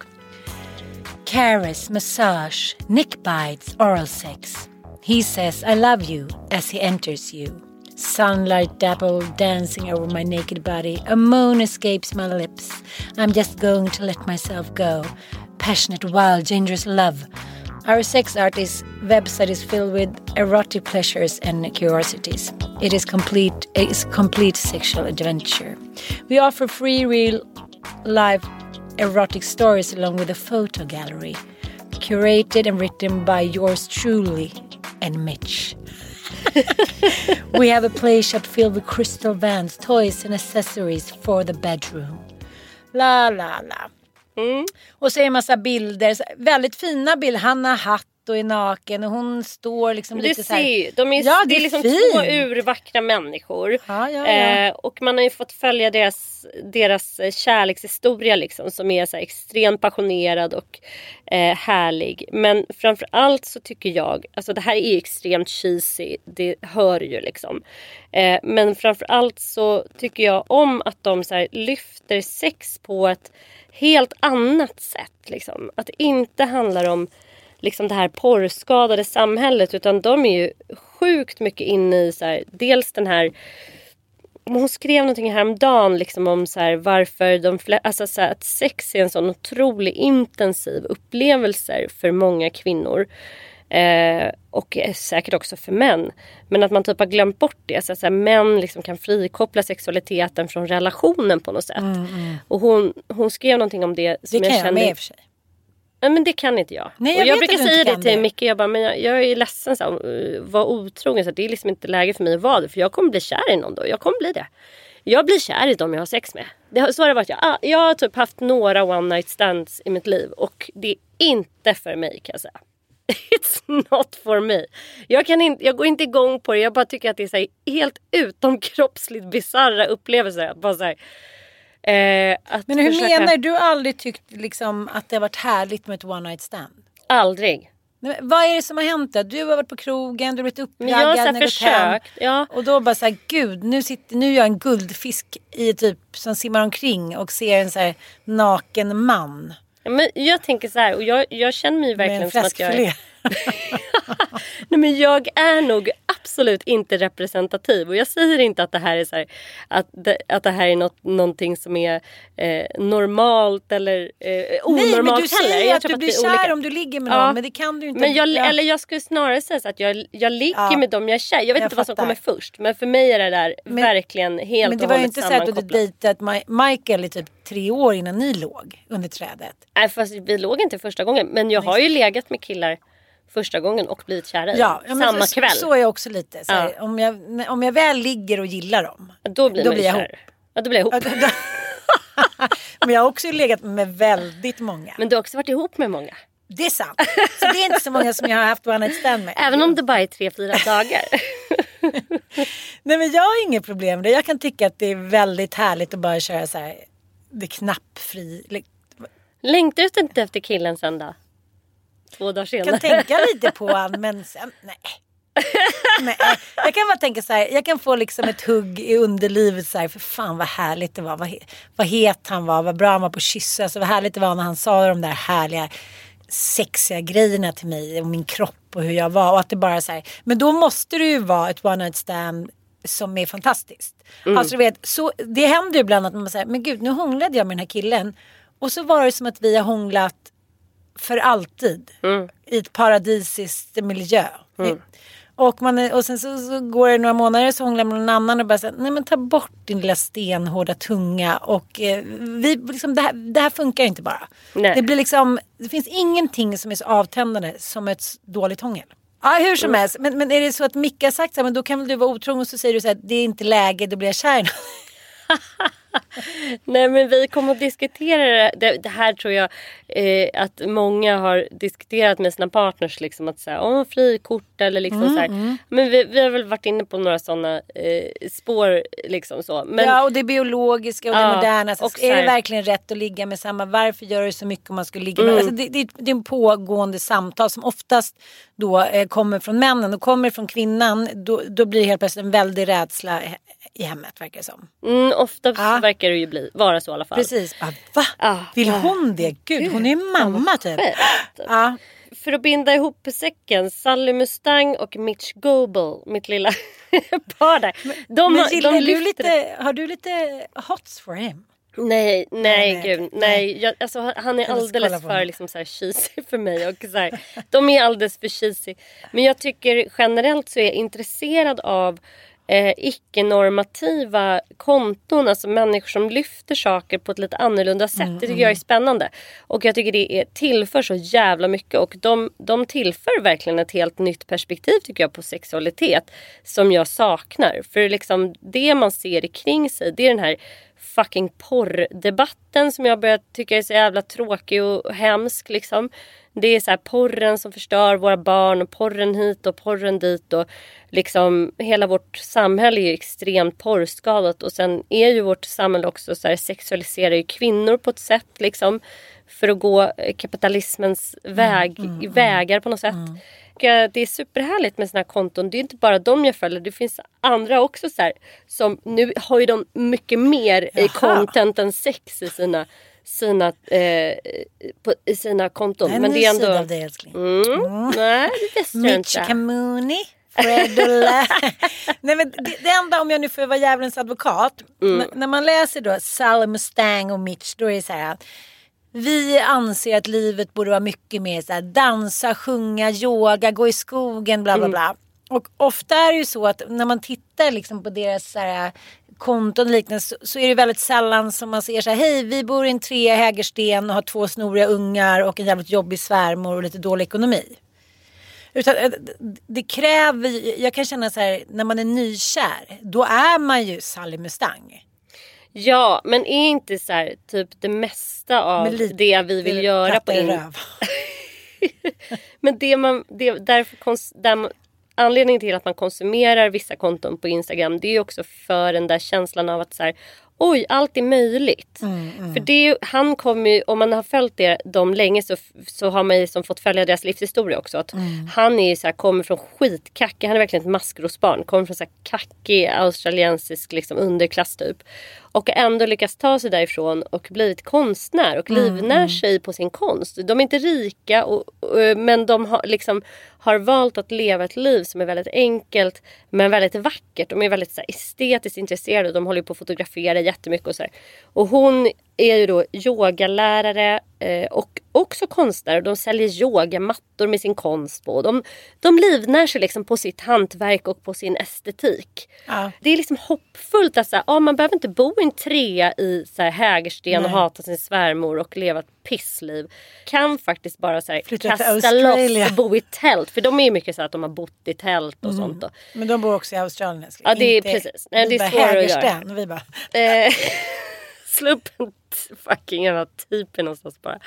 Caress, massage, nick bites, oral sex. He says I love you as he enters you. Sunlight dapple dancing over my naked body. A moan escapes my lips. I'm just going to let myself go. Passionate, wild, dangerous love. Our sex artist website is filled with erotic pleasures and curiosities. It is complete it is complete sexual adventure. We offer free real life erotic stories along with a photo gallery, curated and written by yours truly and Mitch. we have a play shop filled with crystal vans, toys and accessories for the bedroom. La la la. Och så är en massa bilder, väldigt fina bilder. Han har hatt och är naken och hon står liksom Du lite så här. ser de är, Ja, det är det är liksom fint. två urvackra människor. Ja, ja. Eh, och man har ju fått följa deras, deras eh, kärlekshistoria liksom, som är så extremt passionerad och eh, härlig. Men framför allt så tycker jag, alltså det här är extremt cheesy, det hör ju liksom. Eh, men framför allt så tycker jag om att de så lyfter sex på ett helt annat sätt. Liksom. Att det inte handlar om liksom det här porrskadade samhället utan de är ju sjukt mycket inne i så här, dels den här hon skrev någonting häromdagen liksom om så här, varför de flä- alltså så här, att sex är en sån otroligt intensiv upplevelse för många kvinnor. Eh, och säkert också för män. Men att man typ har glömt bort det. Så att så här, män liksom kan frikoppla sexualiteten från relationen på något sätt. Och hon, hon skrev någonting om det. Mm, Det Som kan jag jag kände, med i och för sig. Men det kan inte jag. Nej, jag och jag brukar säga det till det. Micke. Jag bara, men jag, jag är ledsen så här, var otrogen. Så det är liksom inte läge för mig att vara det. För jag kommer bli kär i någon då. Jag kommer bli det. Jag blir kär i dem jag har sex med. Det, så har det varit. Jag, ah, jag har typ haft några one night stands i mitt liv. Och det är inte för mig kan jag säga. It's not for me. Jag, kan inte, jag går inte igång på det. Jag bara tycker att det är så här, helt utomkroppsligt bisarra upplevelser. Bara så här, eh, Men hur försöka- menar du? Du har aldrig tyckt liksom, att det har varit härligt med ett one night stand? Aldrig. Men vad är det som har hänt då? Du har varit på krogen, du har blivit Men jag har försökt. Ja. Och då bara så här, gud nu, sitter, nu är jag en guldfisk i typ som simmar omkring och ser en så här naken man Ja, Men jag tänker så här och jag, jag känner mig verkligen en som att jag fläskfilé. Nej men jag är nog absolut inte representativ. Och jag säger inte att det här är så här, att, det, att det här är något, någonting som är eh, normalt eller eh, onormalt Nej men du säger Jag att du att blir är kär olika. om du ligger med Ja. någon men det kan du inte. Men jag, Ja. eller jag skulle snarare säga så att jag, jag ligger Ja. med dem jag är kär. Jag vet Jag inte vad som fattar. kommer först. Men för mig är det där Men- verkligen helt Men det och var ju hållet inte så att du dejtat Ma- Michael i typ tre år innan ni låg under trädet. Nej fast vi låg inte första gången. Men jag har ju legat med killar första gången och blivit kära i Ja, ja, Samma så, kväll. Så är jag också lite. Så här, Ja. om, jag, om jag väl ligger och gillar dem. Då blir Då man blir jag kär. Ja, då blir jag ihop. Men jag har också legat med väldigt många. Men du har också varit ihop med många. Det är sant. Så det är inte så många som jag har haft one night stand med. Även om det bara är tre, fyra dagar. Nej men jag har inget problem med det. Jag kan tycka att det är väldigt härligt att bara köra så här. Det knappfri. Längtar du inte efter killen sen då? Två dagar Jag senare. kan tänka lite på han men sen, nej. nej. Jag kan bara tänka så här. Jag kan få liksom ett hugg i underlivet så här. För fan vad härligt det var. Vad, vad het han var. Vad bra han var på att kyssa. Alltså, vad härligt det var när han sa de där härliga sexiga grejerna till mig. Och min kropp och hur jag var. Och att det bara så här. Men då måste det ju vara ett one night stand som är fantastiskt. Alltså du vet, så, det händer ju ibland att man säger, men gud nu hånglade jag med den här killen. Och så var det som att vi har hånglat för alltid i ett paradisiskt miljö. Och, man, är- och sen så, så går det några månader så hånglar man någon annan och bara säger nej men ta bort din lilla stenhårda tunga och eh, vi, liksom, det, här, det här funkar inte bara. Nej. Det blir liksom, det finns ingenting som är så avtändande som ett dåligt hångel. Ja hur som helst, men, men är det så att Micke har sagt så här, men då kan väl du vara otrogen och så säger du så här, det är inte läge, då blir jag kär. Nej men vi kommer att diskutera det. Det, det här tror jag eh, att många har diskuterat med sina partners. Liksom, att säga, åh frikort eller liksom så här. Men vi, vi har väl varit inne på några sådana eh, spår. Liksom så. Men, ja och det biologiska och det Ja, moderna. Så och så är det här- verkligen rätt att ligga med samma? Varför gör du så mycket om man skulle ligga Mm. med? Alltså det, det, det är en pågående samtal som oftast då eh, kommer från männen och kommer från kvinnan. Då, då blir det helt plötsligt en väldig rädsla i hemmet verkar det som. mm, ofta Ja. verkar det ju bli, vara så i alla fall. Precis. Bara, Va? Ja. Vill hon det? Gud, hon är ju mamma typ. Ja. För att binda ihop säcken, Sally Mustang och Mitch Goebel, mitt lilla par där. De, Men de gillar du lyfter lite, har du lite hots for him? Nej, nej, Nej, gud. nej. Jag, alltså, han är du alldeles för liksom, så här, cheesy för mig. Och, så här, de är alldeles för cheesy. Men jag tycker generellt så är jag intresserad av eh, icke-normativa konton. Alltså människor som lyfter saker på ett lite annorlunda sätt. Mm, det tycker jag är spännande. Och jag tycker det är, tillför så jävla mycket. Och de, de tillför verkligen ett helt nytt perspektiv tycker jag på sexualitet. Som jag saknar. För liksom det man ser kring sig det är den här fucking porrdebatten som jag börjar tycka är så jävla tråkig och hemsk liksom. Det är så här porren som förstör våra barn och porren hit och porren dit och liksom hela vårt samhälle är ju extremt porrskadat och sen är ju vårt samhälle också så här sexualiserar ju kvinnor på ett sätt liksom för att gå eh, kapitalismens väg, vägar på något sätt. Och, eh, Det är superhärligt med såna konton. Det är inte bara de jag följer. Det finns andra också så här, som nu har ju de mycket mer Jaha. content än sex i sina, sina, eh, på, i sina konton. En Men det är sida av ändå... dig älskling. Mm, nej, det visste jag Mitch. Kamuni. Fred Nej, men det, det enda, om jag nu får vara djävulens advokat. Mm. När man läser då Sally Mustang och Mitch, då är det så här. Vi anser att livet borde vara mycket mer så här, dansa, sjunga, yoga, gå i skogen, bla bla Mm. bla. Och ofta är det ju så att när man tittar liksom på deras så här, konton och liknande så, så är det väldigt sällan som man ser så här, hej vi bor i en trea i Hägersten och har två snoriga ungar och en jävligt jobbig svärmor och lite dålig ekonomi. Utan eh, det kräver, jag kan känna så här, när man är nykär, då är man ju Sally Mustang. Ja, men är inte så här, typ det mesta av det vi vill göra på in... Men det man, det, därför där, anledningen till att man konsumerar vissa konton på Instagram det är också för den där känslan av att så här, oj allt är möjligt. För det är ju, han kommer ju, om man har följt det, dem länge så, så har man ju liksom fått följa deras livshistoria också. Att Han är så här, kommer från skitkackig, han är verkligen ett maskrosbarn. Kommer från så här kackig australiensisk liksom, underklass typ. Och ändå lyckats ta sig därifrån och blivit konstnär och livnär sig på sin konst. De är inte rika och, och, men de har, liksom, har valt att leva ett liv som är väldigt enkelt men väldigt vackert. De är väldigt så här, estetiskt intresserade. De håller på att fotografera jättemycket och så här. Och hon är ju då yogalärare eh, och också konstnär. De säljer yogamattor med sin konst på. De, de livnär sig liksom på sitt hantverk och på sin estetik. Ja. Det är liksom hoppfullt att så här, ja, man behöver inte bo i en trea i så här, Hägersten och Nej. hata sin svärmor och leva ett pissliv. Kan faktiskt bara så här, kasta loss och bo i tält. För de är ju mycket så att de har bott i tält och Mm. sånt. Då. Men de bor också i Australien. Ja, det är Inte- precis. Nej, det är svårare att göra. Och vi bara, Eh, Slå upp en fucking jävla typen någonstans bara.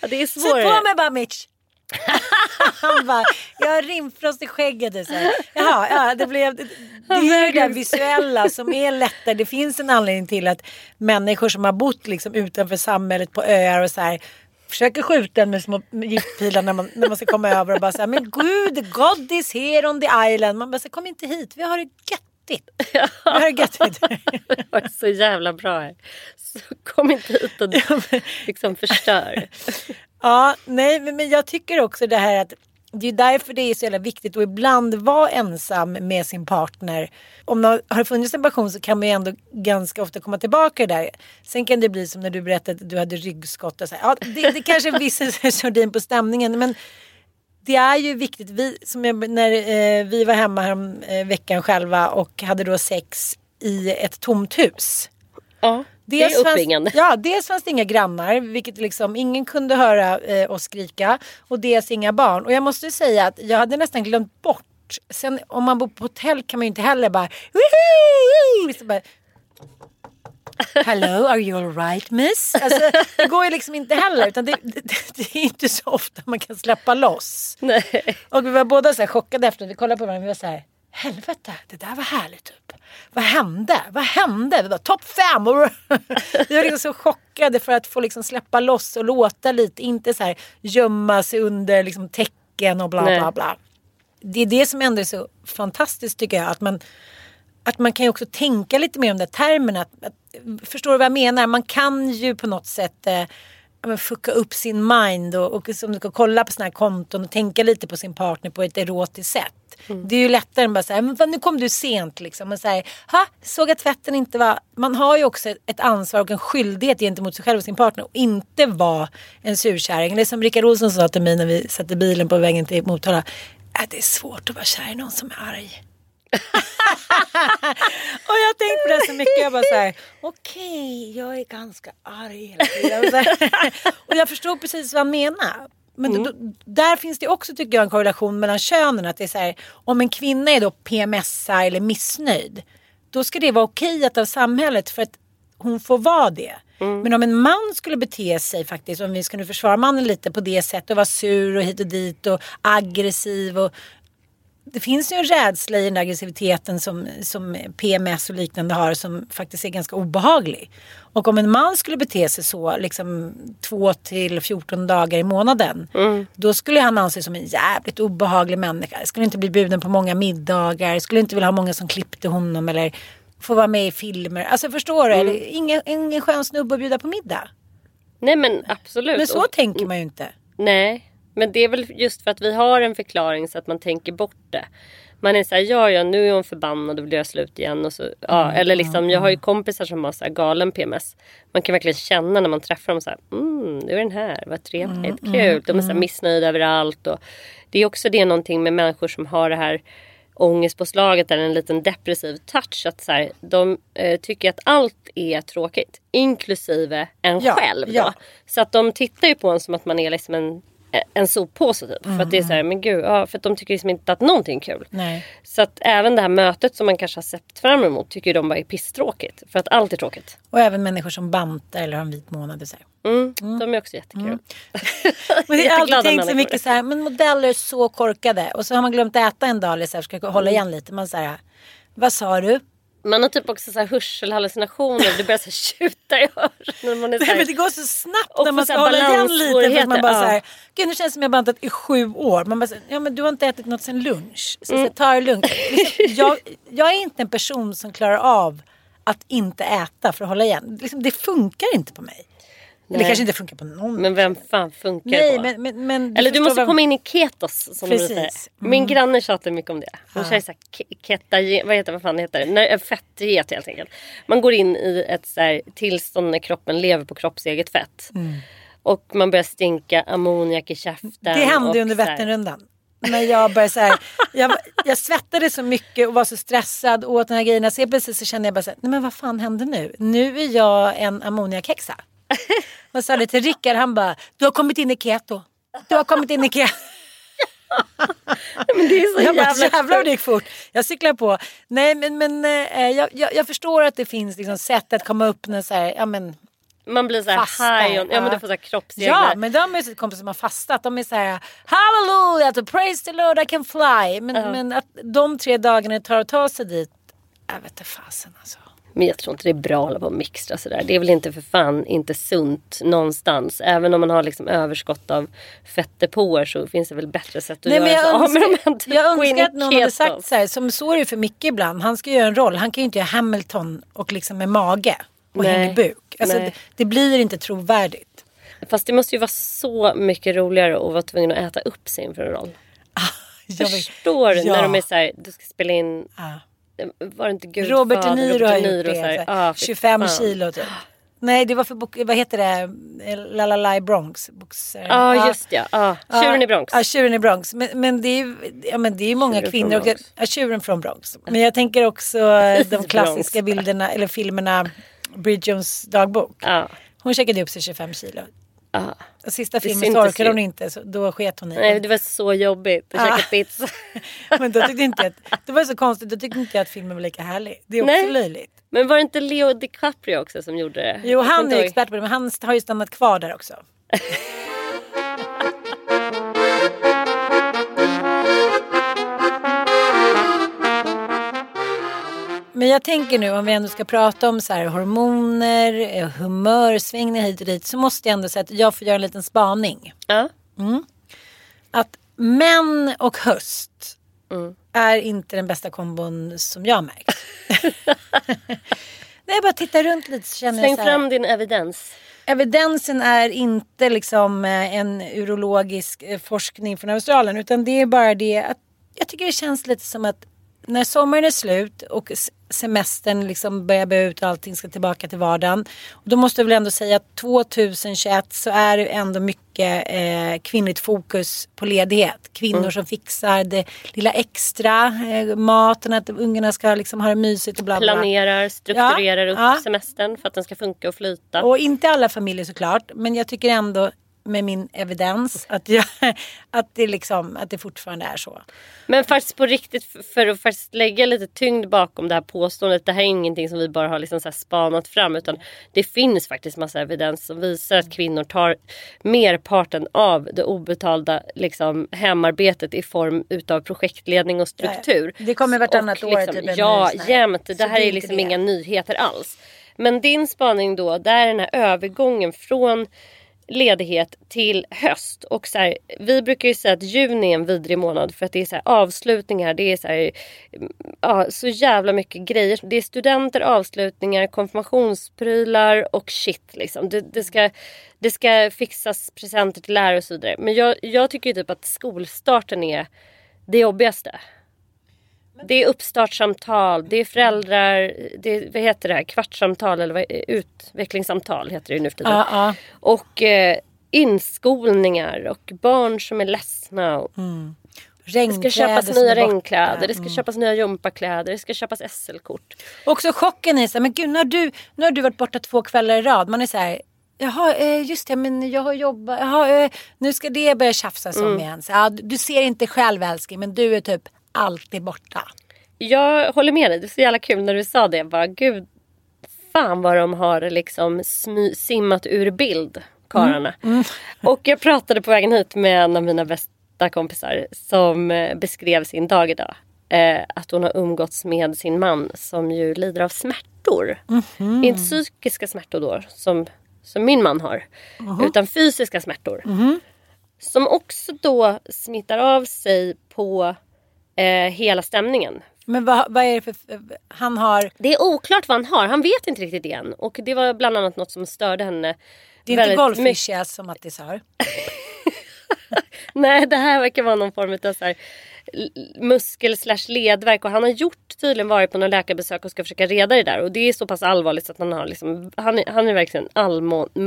Ja, det är Sätt svårare. på mig bara Mitch. Han bara, jag har rimfrost i skägget. Och så här. Jaha, ja, det, blev, det, det är ju det visuella som är lättare. Det finns en anledning till att människor som har bott liksom utanför samhället på öar och så här försöker skjuta en med små giftpilar när man, när man ska komma över och bara säga men gud, God is here on the island. Man bara, så, kom inte hit, vi har det göttigt. Har det göttigt. Det var så jävla bra här. Så kom inte hit och liksom förstör. Ja, nej, men, jag tycker också det här att det är därför det är så jävla viktigt att ibland vara ensam med sin partner. Om det har funnits en passion så kan man ju ändå ganska ofta komma tillbaka där. Sen kan det bli som när du berättade att du hade ryggskott och så här. Ja, det, det kanske är en viss sordin på stämningen men det är ju viktigt. Vi, som jag, när eh, vi var hemma här eh, veckan själva och hade då sex i ett tomt hus. Ja, det är Dels fanns- uppringande. Ja, dels fanns det inga grannar, vilket liksom ingen kunde höra eh, oss skrika. Och dels inga barn. Och jag måste säga att jag hade nästan glömt bort. Sen om man bor på hotell kan man ju inte heller bara... "Woohoo!" Så bara Hello, are you alright miss? Alltså, det går ju liksom inte heller. Utan det, det, det är inte så ofta man kan släppa loss. Nej. Och vi var båda så här chockade efter vi kollade på varandra. Vi var så här, helvete, det där var härligt typ. Vad hände? Vad hände? Vi var topp fem. Och vi var liksom så chockade för att få liksom släppa loss och låta lite. Inte så här gömma sig under liksom tecken och bla Nej. bla bla. Det är det som ändå är så fantastiskt tycker jag. Att man, att man kan ju också tänka lite mer om de där termerna. Att, att, förstår du vad jag menar? Man kan ju på något sätt eh, men fucka upp sin mind och, och som du ska kolla på såna här konton och tänka lite på sin partner på ett erotiskt sätt. Det är ju lättare än bara säga, men fan, nu kom du sent liksom. Och säga, ha, såg att tvätten inte var... Man har ju också ett, ansvar och en skyldighet gentemot sig själv och sin partner och inte vara en surkärring. Eller som Rickard Olsson sa till mig när vi satt i bilen på vägen till Motala. Äh, det är svårt att vara kär i någon som är arg. Och jag har tänkt på det så mycket. Jag bara så här, okej, jag är ganska arg hela tiden. Och, jag förstod precis vad han menar. Men då, där finns det också tycker jag en korrelation mellan könen. Att det är så här, om en kvinna är då PMSa eller missnöjd. Då ska det vara okej att av samhället för att hon får vara det. Men om en man skulle bete sig faktiskt, om vi skulle försvara mannen lite på det sättet och vara sur och hit och dit och aggressiv och det finns ju en rädsla i den aggressiviteten som, som PMS och liknande har som faktiskt är ganska obehaglig. Och om en man skulle bete sig så liksom 2 till 14 dagar i månaden. Då skulle han anses som en jävligt obehaglig människa. Skulle inte bli bjuden på många middagar. Skulle inte vilja ha många som klippte honom eller få vara med i filmer. Alltså förstår du? Eller, ingen, ingen skön snubbe att bjuda på middag. Nej men absolut. Men så Och- tänker man ju inte. Nej, men det är väl just för att vi har en förklaring så att man tänker bort det. Man är såhär, ja ja nu är hon förbannad och vill göra slut igen. Och så, ja, eller liksom, jag har ju kompisar som har så galen PMS. Man kan verkligen känna när man träffar dem så här, mm, nu är den här, vad trevligt, kul. De är så missnöjda överallt. Och det är också det någonting med människor som har det här ångestpåslaget eller en liten depressiv touch. Att så här, de eh, tycker att allt är tråkigt. Inklusive en Ja, själv. Ja. Så att de tittar ju på en som att man är liksom en, en soppåse typ. För att det är så här, men gud, ja, för att de tycker liksom inte att någonting är kul. Nej. Så att även det här mötet som man kanske har sett fram emot tycker de bara är pisstråkigt. För att allt är tråkigt. Och även människor som bantar eller har en vit månad. Så här. Mm, De är också jättekul. Men jag har alltid tänkt så mycket så här, men modeller är så korkade. Och så har man glömt äta en dag eller så här, försöka hålla igen lite. Man säger, vad sa du? Man har typ också så här hörselhallucinationer. Det börjar så här tjuta i öronen. Man är så Nej, här, men det går så snabbt när man ska så hålla igen lite. För att man bara balanssvårigheter, så här, ja. Gud nu känns det som jag bantat i sju år. Man bara, så ja men du har inte ätit något sen lunch. Så, så här, ta det lugnt. Liksom, jag, jag är inte en person som klarar av att inte äta för att hålla igen. Liksom, det funkar inte på mig. Eller kanske inte funkar på någon. Men vem fan funkar Nej på? men, men, men Eller du måste vad- komma in i ketos som Precis. du säger. Min granne tjatar mycket om det. Hon kör så här vad heter vad fan heter det? Nej, fettdiet helt enkelt. Man går in i ett så här tillstånd när kroppen lever på kroppseget fett. Och man börjar stinka ammoniak i käften. Det hände och ju under Vätternrundan. När jag började så här, jag, jag svettades så mycket och var så stressad och åt den här grejerna. Så plötsligt så kände jag bara så här, nej men vad fan hände nu? Nu är jag en ammoniakhäxa. Jag sa det till Rickard, han bara, du har kommit in i keto. Du har kommit in i keto. Men det är så Jag bara, jävla jävlar vad det gick fort. Jag cyklar på. Nej men, men eh, jag, jag, jag förstår att det finns liksom sätt att komma upp när så här, ja men Man blir så här high on, ja men du får så här kroppseglar. Ja, men de har ju kompisar som har fastat. De är så här, halleluja, to praise the Lord I can fly. Men, men att de tre dagarna det tar att ta sig dit, jag vet inte fasen alltså. Men jag tror inte det är bra att hålla på och mixtra sådär. Det är väl inte för fan inte sunt någonstans. Även om man har liksom överskott av fettdepåer så finns det väl bättre sätt att Nej, men göra sig jag av med de önskar, här. Typ jag önskar att någon hade sagt så här, som så är det för Micke ibland. Han ska göra en roll, han kan ju inte göra Hamilton och liksom med mage och Nej, hängig buk. Alltså, nej. det, det blir inte trovärdigt. Fast det måste ju vara så mycket roligare att vara tvungen att äta upp sig inför en roll. Jag vet- Förstår du? Ja. När de är såhär, du ska spela in, Ja. Var det inte Gud Robert De Niro har gjort det. ah, här, fy 25 fan. kilo typ. Nej, det var för, bok, vad heter det, La La La i Bronx. Boxare. Ja just ja, ah, tjuren i Bronx. Ja, tjuren i Bronx. Men, men det är ju ja, men det är många Tjuren kvinnor. Och, ja, tjuren från Bronx. Men jag tänker också eh, de klassiska bilderna eller filmerna Bridget Jones dagbok. Ja. Hon checkade upp sig 25 kilo. Och sista filmen orkade ju. hon inte så då sket hon i Nej det. var så jobbigt att Ah. käka pizza. Men då tyckte inte att, det var så konstigt, då tyckte inte jag att filmen var lika härlig. Det är också Nej. löjligt. Men var det inte Leo DiCaprio också som gjorde det? Jo han är ihåg. expert på det men han har ju stannat kvar där också. Men jag tänker nu om vi ändå ska prata om så här, hormoner, eh, humörsvängningar hit och dit så måste jag ändå säga att jag får göra en liten spaning. Ja. Att män och höst Mm. är inte den bästa kombon som jag har märkt. När jag bara tittar runt lite så känner Släng jag så här, fram din evidens. Evidensen är inte liksom eh, en urologisk eh, forskning från Australien utan det är bara det att jag tycker det känns lite som att när sommaren är slut och semestern liksom börjar börja ut och allting ska tillbaka till vardagen. Och då måste jag väl ändå säga att 2021 så är det ändå mycket eh, kvinnligt fokus på ledighet. Kvinnor Mm. som fixar det lilla extra, eh, maten, att ungarna ska liksom ha det mysigt och bla. bla. Planerar, strukturerar Ja, upp ja. semestern för att den ska funka och flyta. Och inte alla familjer såklart. Men jag tycker ändå med min evidens att, jag, att, det, liksom, att det fortfarande är så. Men faktiskt på riktigt för att faktiskt lägga lite tyngd bakom det här påståendet. Det här är ingenting som vi bara har liksom så spanat fram utan det finns faktiskt massa evidens som visar att kvinnor tar merparten av det obetalda liksom, hemarbetet i form utav projektledning och struktur. Ja, det kommer vartannat Och år, Liksom, typ, ja, jämt. Det här det är är liksom det. inga nyheter alls. Men din spaning då, där är den här övergången från ledighet till höst. Och så här, vi brukar ju säga att juni är en vidrig månad för att det är så här avslutningar. Det är så, här, ja, så jävla mycket grejer. Det är studenter, avslutningar, konfirmationsprylar och shit. Liksom. Det, det, ska, det ska fixas presenter till lärare och så vidare. Men jag, jag tycker ju typ att skolstarten är det jobbigaste. Det är uppstartssamtal, det är föräldrar, det är, vad heter det här, kvartssamtal eller vad, utvecklingssamtal heter det nu för tiden. Ja, ja. Och eh, inskolningar och barn som är ledsna. Och det ska köpas nya regnkläder, det ska köpas nya gympakläder, det ska köpas SL-kort. Också chocken så här, men gud nu har, du, nu har du varit borta två kvällar i rad. Man är så här, jaha eh, just det, men jag har jobbat, jaha, eh, nu ska det börja tjafsas Mm. om igen. Så, ja, du ser inte själv älskling, men du är typ alltid borta. Jag håller med dig, det är så jävla kul när du sa det. Bara, Gud, fan vad de har liksom simmat ur bild, karlarna. Och jag pratade på vägen hit med en av mina bästa kompisar som eh, beskrev sin dag idag. eh, att hon har umgåtts med sin man som ju lider av smärtor. Inte psykiska smärtor då som, som min man har. Utan fysiska smärtor. Som också då smittar av sig på eh, hela stämningen. Men vad, vad är det för... Han har... Det är oklart vad han har. Han vet inte riktigt det än. Och det var bland annat något som störde henne. Det är inte golfischias som Mattis har. Nej, det här verkar vara någon form av så här, muskel slash ledvärk och han har gjort tydligen varit på några läkarbesök och ska försöka reda det där och det är så pass allvarligt så att han har liksom, han, är, han är verkligen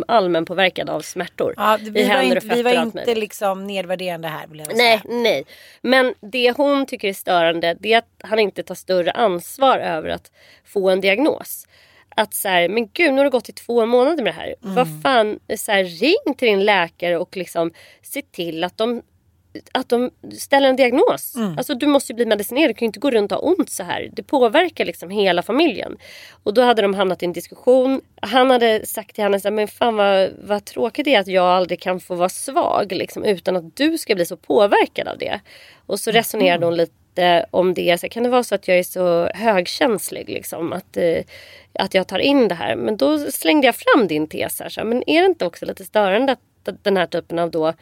allmän påverkad av smärtor. Ja, i vi, var händer inte, och vi var och inte liksom nedvärderande här vill jag Nej, nej. Men det hon tycker är störande det är att han inte tar större ansvar över att få en diagnos. Att så här, men gud nu har det gått i två månader med det här. Vad fan, så här, ring till din läkare och liksom se till att de att de ställer en diagnos. Alltså du måste ju bli medicinerad, du kan ju inte gå runt och ha ont så här. Det påverkar liksom hela familjen. Och då hade de hamnat i en diskussion. Han hade sagt till henne så här, men fan vad, vad tråkigt det är att jag aldrig kan få vara svag liksom, utan att du ska bli så påverkad av det. Och så resonerade hon lite om det. Så här, kan det vara så att jag är så högkänslig liksom, att, eh, att jag tar in det här. Men då slängde jag fram din tes här. Så här men är det inte också lite störande att den här typen av då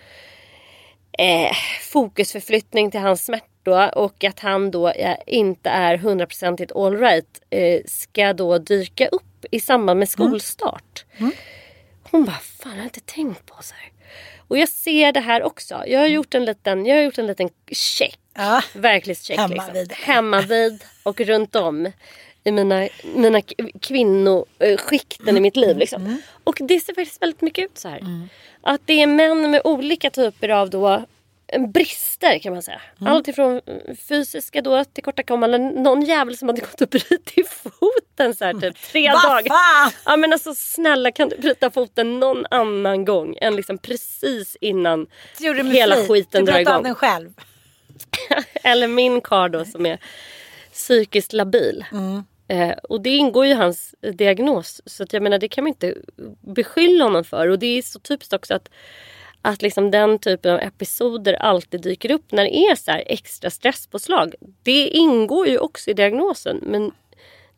eh, fokusförflyttning till hans smärta och att han då eh, inte är hundraprocentigt alright eh, ska då dyka upp i samband med skolstart. Hon bara, fan jag har inte tänkt på så här. Och jag ser det här också. Jag har gjort en liten, jag har gjort en liten check. Ja. Verklighetscheck. Hemma liksom. vid. Hemma vid och runt om i mina, mina kvinnoskikten i mitt liv. Liksom. Och det ser faktiskt väldigt mycket ut så här. Att det är män med olika typer av då eh, brister kan man säga. Allt ifrån fysiska då tillkortakommanden. Någon jävel som hade gått och brutit foten så här typ tre Vad dagar. Ja men alltså snälla kan du bryta foten någon annan gång än liksom precis innan du hela flit. skiten du drar pratade om igång. den själv. Eller min karl då som är psykiskt labil. Mm. Eh, och det ingår ju i hans diagnos. Så att jag menar det kan man inte beskylla honom för. Och det är så typiskt också att, att liksom den typen av episoder alltid dyker upp när det är så här extra stresspåslag. Det ingår ju också i diagnosen. Men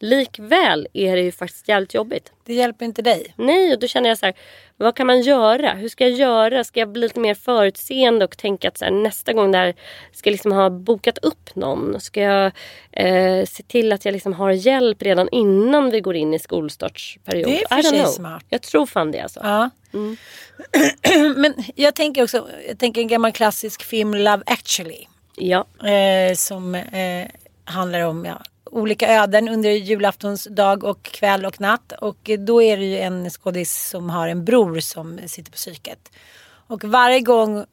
likväl är det ju faktiskt jävligt jobbigt. Det hjälper inte dig. Nej, och då känner jag så här, vad kan man göra? Hur ska jag göra? Ska jag bli lite mer förutseende och tänka att så här, nästa gång där ska jag liksom ha bokat upp någon? Ska jag eh, se till att jag liksom har hjälp redan innan vi går in i skolstartsperiod? Det är för sig smart. Jag tror fan det alltså. Ja. Men jag tänker också, jag tänker en gammal klassisk film Love actually. Ja. Eh, som eh, handlar om ja, olika öden under julaftons dag och kväll och natt. Och då är det ju en skådis som har en bror som sitter på psyket. Och varje gång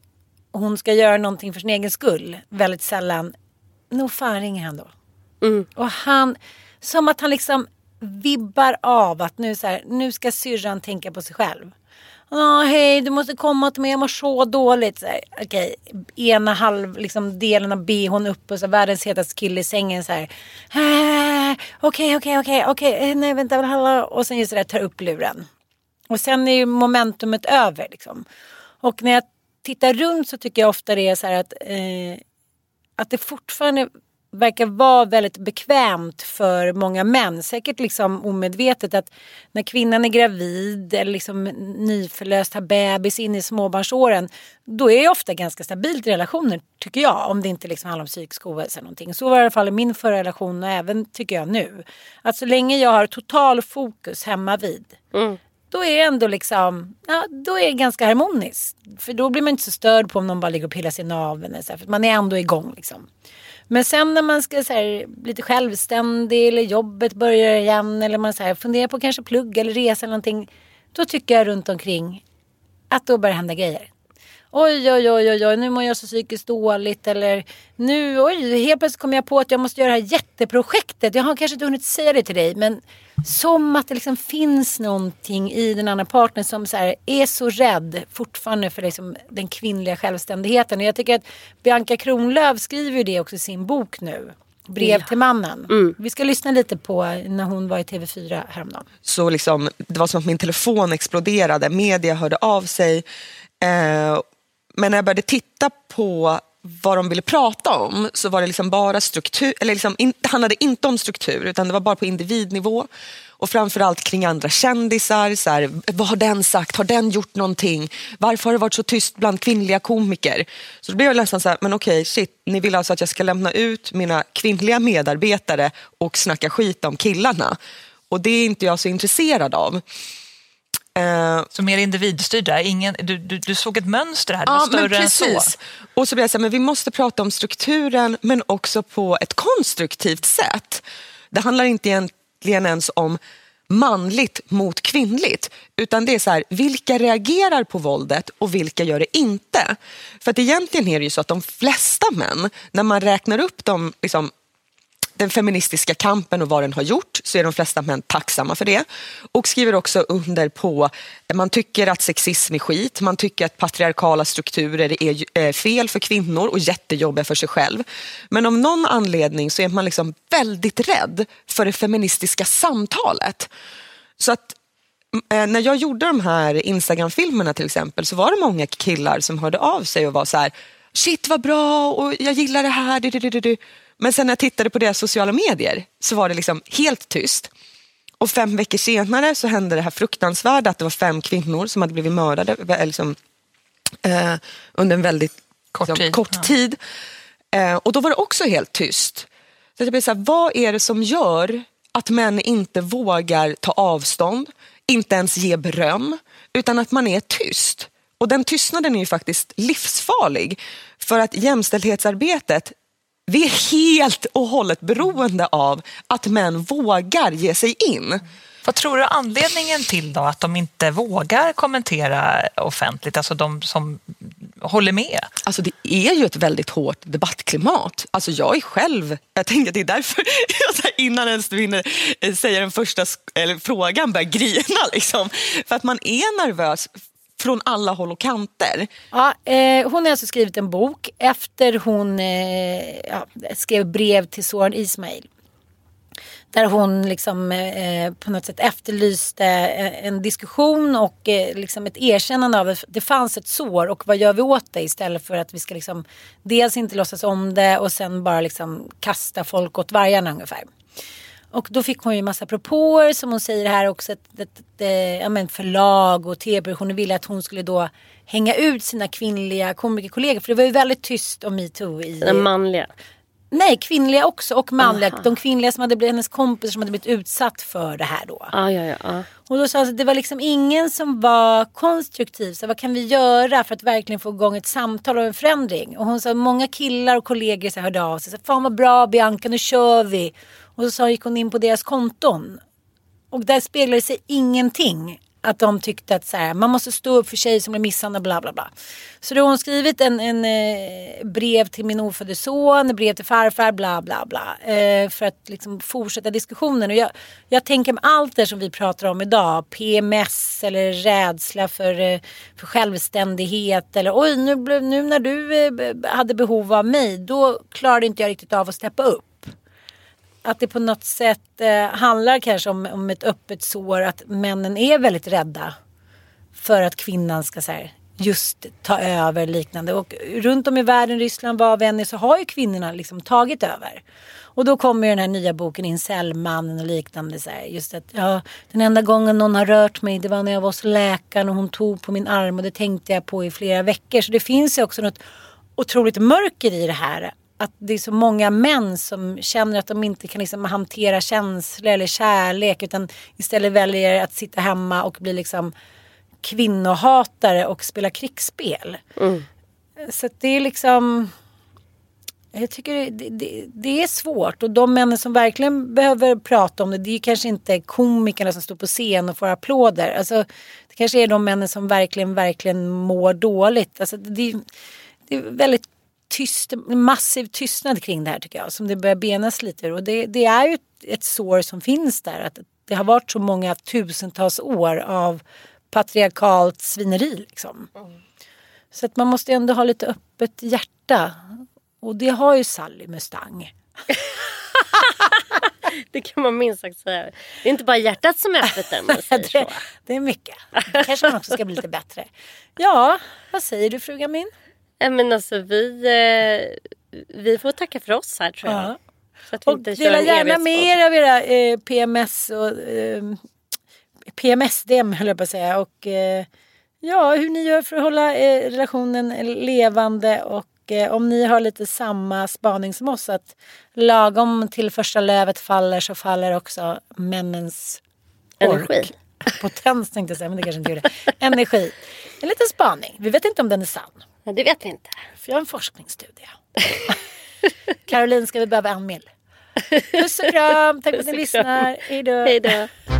hon ska göra någonting för sin egen skull, väldigt sällan, nog fan ringer han då. Och han, som att han liksom vibbar av att nu, så här, nu ska syrran tänka på sig själv. Ja, hej, du måste komma till mig, jag mår så dåligt. Så här, Okej, ena halv liksom, delen av bhn upp och så världens hetaste kille i sängen så här. Äh, okej, okej, okej, okej, eh, nej vänta, hallå. Och sen just det där, tar upp luren. Och sen är ju momentumet över liksom. Och när jag tittar runt så tycker jag ofta det är så här att eh, att det fortfarande verkar vara väldigt bekvämt för många män. Säkert liksom omedvetet att när kvinnan är gravid eller liksom nyförlöst har bebis in i småbarnsåren. Då är det ofta ganska stabilt i relationer tycker jag. Om det inte liksom handlar om psykisk ohälsa eller någonting. Så var det i alla fall i min förra relation och även tycker jag nu. Att så länge jag har total fokus hemma vid då är det ändå liksom, ja, då är det ganska harmoniskt. För då blir man inte så störd på om någon bara ligger och pillar sig i naveln. För man är ändå igång liksom. Men sen när man ska så här, bli lite självständig eller jobbet börjar igen eller man så här, funderar på kanske plugga eller resa eller någonting. Då tycker jag runt omkring att då börjar hända grejer. Oj, oj, oj, oj, oj, nu mår jag så psykiskt dåligt. Eller nu, oj, helt plötsligt kommer jag på att jag måste göra det här jätteprojektet. Jag har kanske inte hunnit säga det till dig, men som att det liksom finns någonting i den andra partnern som så här, är så rädd fortfarande för liksom den kvinnliga självständigheten. Och jag tycker att Bianca Kronlöf skriver ju det också i sin bok nu. Brev till mannen. Vi ska lyssna lite på när hon var i TV4 häromdagen. så liksom, det var som att min telefon exploderade. Media hörde av sig. Eh, men när jag började titta på vad de ville prata om så var det liksom bara struktur, eller liksom in, det handlade inte om struktur utan det var bara på individnivå. Och framförallt kring andra kändisar. Så här, vad har den sagt? Har den gjort någonting? Varför har det varit så tyst bland kvinnliga komiker? Så då blev jag nästan så här, men okej, shit, ni vill alltså att jag ska lämna ut mina kvinnliga medarbetare och snacka skit om killarna. Och det är inte jag så intresserad av. Eh, Så mer individstyrda, ingen, du, du, du såg ett mönster här, det var Ja, större men än så. precis. Och så blev jag så här, men vi måste prata om strukturen men också på ett konstruktivt sätt. Det handlar inte egentligen ens om manligt mot kvinnligt utan det är så här, vilka reagerar på våldet och vilka gör det inte? För att egentligen är det ju så att de flesta män, när man räknar upp dem liksom, den feministiska kampen och vad den har gjort så är de flesta män tacksamma för det. Och skriver också under på, man tycker att sexism är skit, man tycker att patriarkala strukturer är eh, fel för kvinnor och jättejobbiga för sig själv. Men av någon anledning så är man liksom väldigt rädd för det feministiska samtalet. Så att eh, när jag gjorde de här Instagram-filmerna till exempel så var det många killar som hörde av sig och var så här shit vad bra och jag gillar det här. Du, du, du, du. Men sen när jag tittade på deras sociala medier så var det liksom helt tyst. Och fem veckor senare så hände det här fruktansvärda att det var fem kvinnor som hade blivit mördade eh, liksom, eh, under en väldigt Kort liksom, tid, kort tid. Eh, och då var det också helt tyst. Så blir så här, vad är det som gör att män inte vågar ta avstånd, inte ens ge beröm, utan att man är tyst? Och den tystnaden är ju faktiskt livsfarlig. För att jämställdhetsarbetet, vi är helt och hållet beroende av att män vågar ge sig in. Vad tror du är anledningen till då att de inte vågar kommentera offentligt, alltså de som håller med? Alltså det är ju ett väldigt hårt debattklimat. Alltså jag är själv, jag tänker att det är därför jag innan ens du hinner eh, säga den första eller frågan börjar grina. Liksom. För att man är nervös från alla håll och kanter. Ja, eh, hon har alltså skrivit en bok efter hon eh, ja, skrev brev till Soran Ismail. Där hon liksom eh, på något sätt efterlyste eh, en diskussion och eh, liksom ett erkännande av att det fanns ett sår och vad gör vi åt det istället för att vi ska liksom dels inte låtsas om det och sen bara liksom kasta folk åt vargarna ungefär. Och då fick hon ju massa propåer som hon säger här också. Ett, ett, ett, ja, men förlag och tv-produktioner ville att hon skulle då hänga ut sina kvinnliga komikerkollegor. För det var ju väldigt tyst om metoo i... Den manliga. Nej, kvinnliga också och manliga. De kvinnliga som hade blivit hennes kompisar som hade blivit utsatt för det här då. Ah, ja, ja, ja. Och då sa att det var liksom ingen som var konstruktiv. Så vad kan vi göra för att verkligen få igång ett samtal och en förändring? Och hon sa att många killar och kollegor så här hörde av sig. Så, Fan vad bra Bianca, nu kör vi. Och så gick hon in på deras konton. Och där speglade sig ingenting. Att de tyckte att så här, man måste stå upp för tjejer som blir misshandlade bla bla bla. Så då har hon skrivit en, en eh, brev till min ofödde son, brev till farfar bla bla bla. Eh, för att liksom fortsätta diskussionen. Och jag, jag tänker med allt det som vi pratar om idag. PMS eller rädsla för, eh, för självständighet. Eller oj nu, nu när du eh, hade behov av mig då klarade inte jag riktigt av att steppa upp att det på något sätt eh, handlar kanske om, om ett öppet sår. Att männen är väldigt rädda för att kvinnan ska så här, just ta över liknande. Och runt om i världen, Ryssland, var vi än är, så har ju kvinnorna liksom tagit över. Och då kommer ju den här nya boken Incellmannen och liknande. Så här, just att ja, den enda gången någon har rört mig det var när jag var hos läkaren och hon tog på min arm och det tänkte jag på i flera veckor. Så det finns ju också något otroligt mörker i det här. Att det är så många män som känner att de inte kan liksom hantera känslor eller kärlek utan istället väljer att sitta hemma och bli liksom kvinnohatare och spela krigsspel. Så att det är liksom jag tycker det, det, det är svårt och de männen som verkligen behöver prata om det det är kanske inte komikerna som står på scen och får applåder. Alltså, det kanske är de männen som verkligen, verkligen mår dåligt. Alltså, det, det är väldigt tyst, massiv tystnad kring det här tycker jag. Som det börjar benas lite ur. Och det, det är ju ett, sår som finns där. Att det har varit så många tusentals år av patriarkalt svineri. Liksom. Så att man måste ändå ha lite öppet hjärta. Och det har ju Sally Mustang. Det kan man minst sagt säga. Det är inte bara hjärtat som är öppet där man säger det, så. det är mycket. Kanske man också ska bli lite bättre. Ja, vad säger du frugan min? Ja, men alltså vi, eh, vi får tacka för oss här tror jag. Ja. Så att vi Och inte dela gärna med evighetspodd. er av era eh, PMS och eh, PMSDM höll jag på att säga. Och eh, ja, hur ni gör för att hålla eh, relationen levande och eh, om ni har lite samma spaning som oss att lagom till första lövet faller så faller också männens ork. Energi. Potens tänkte jag säga, men det kanske inte gjorde. Energi. En liten spaning. Vi vet inte om den är sann. Ja, det vet vi inte. För jag har en forskningsstudie. Caroline, ska vi behöva en mil? Puss och kram. Tack för att ni lyssnar. Hej då.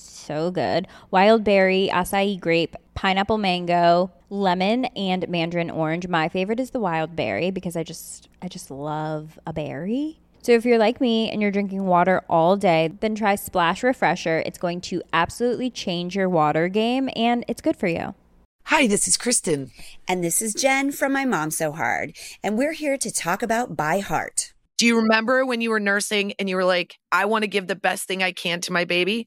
so good. Wild berry, acai grape, pineapple mango, lemon, and mandarin orange. My favorite is the wild berry because I just I just love a berry. So if you're like me and you're drinking water all day, then try Splash Refresher. It's going to absolutely change your water game and it's good for you. Hi, this is Kristen. And this is Jen from My Mom So Hard. And we're here to talk about By Heart. Do you remember when you were nursing and you were like, I want to give the best thing I can to my baby?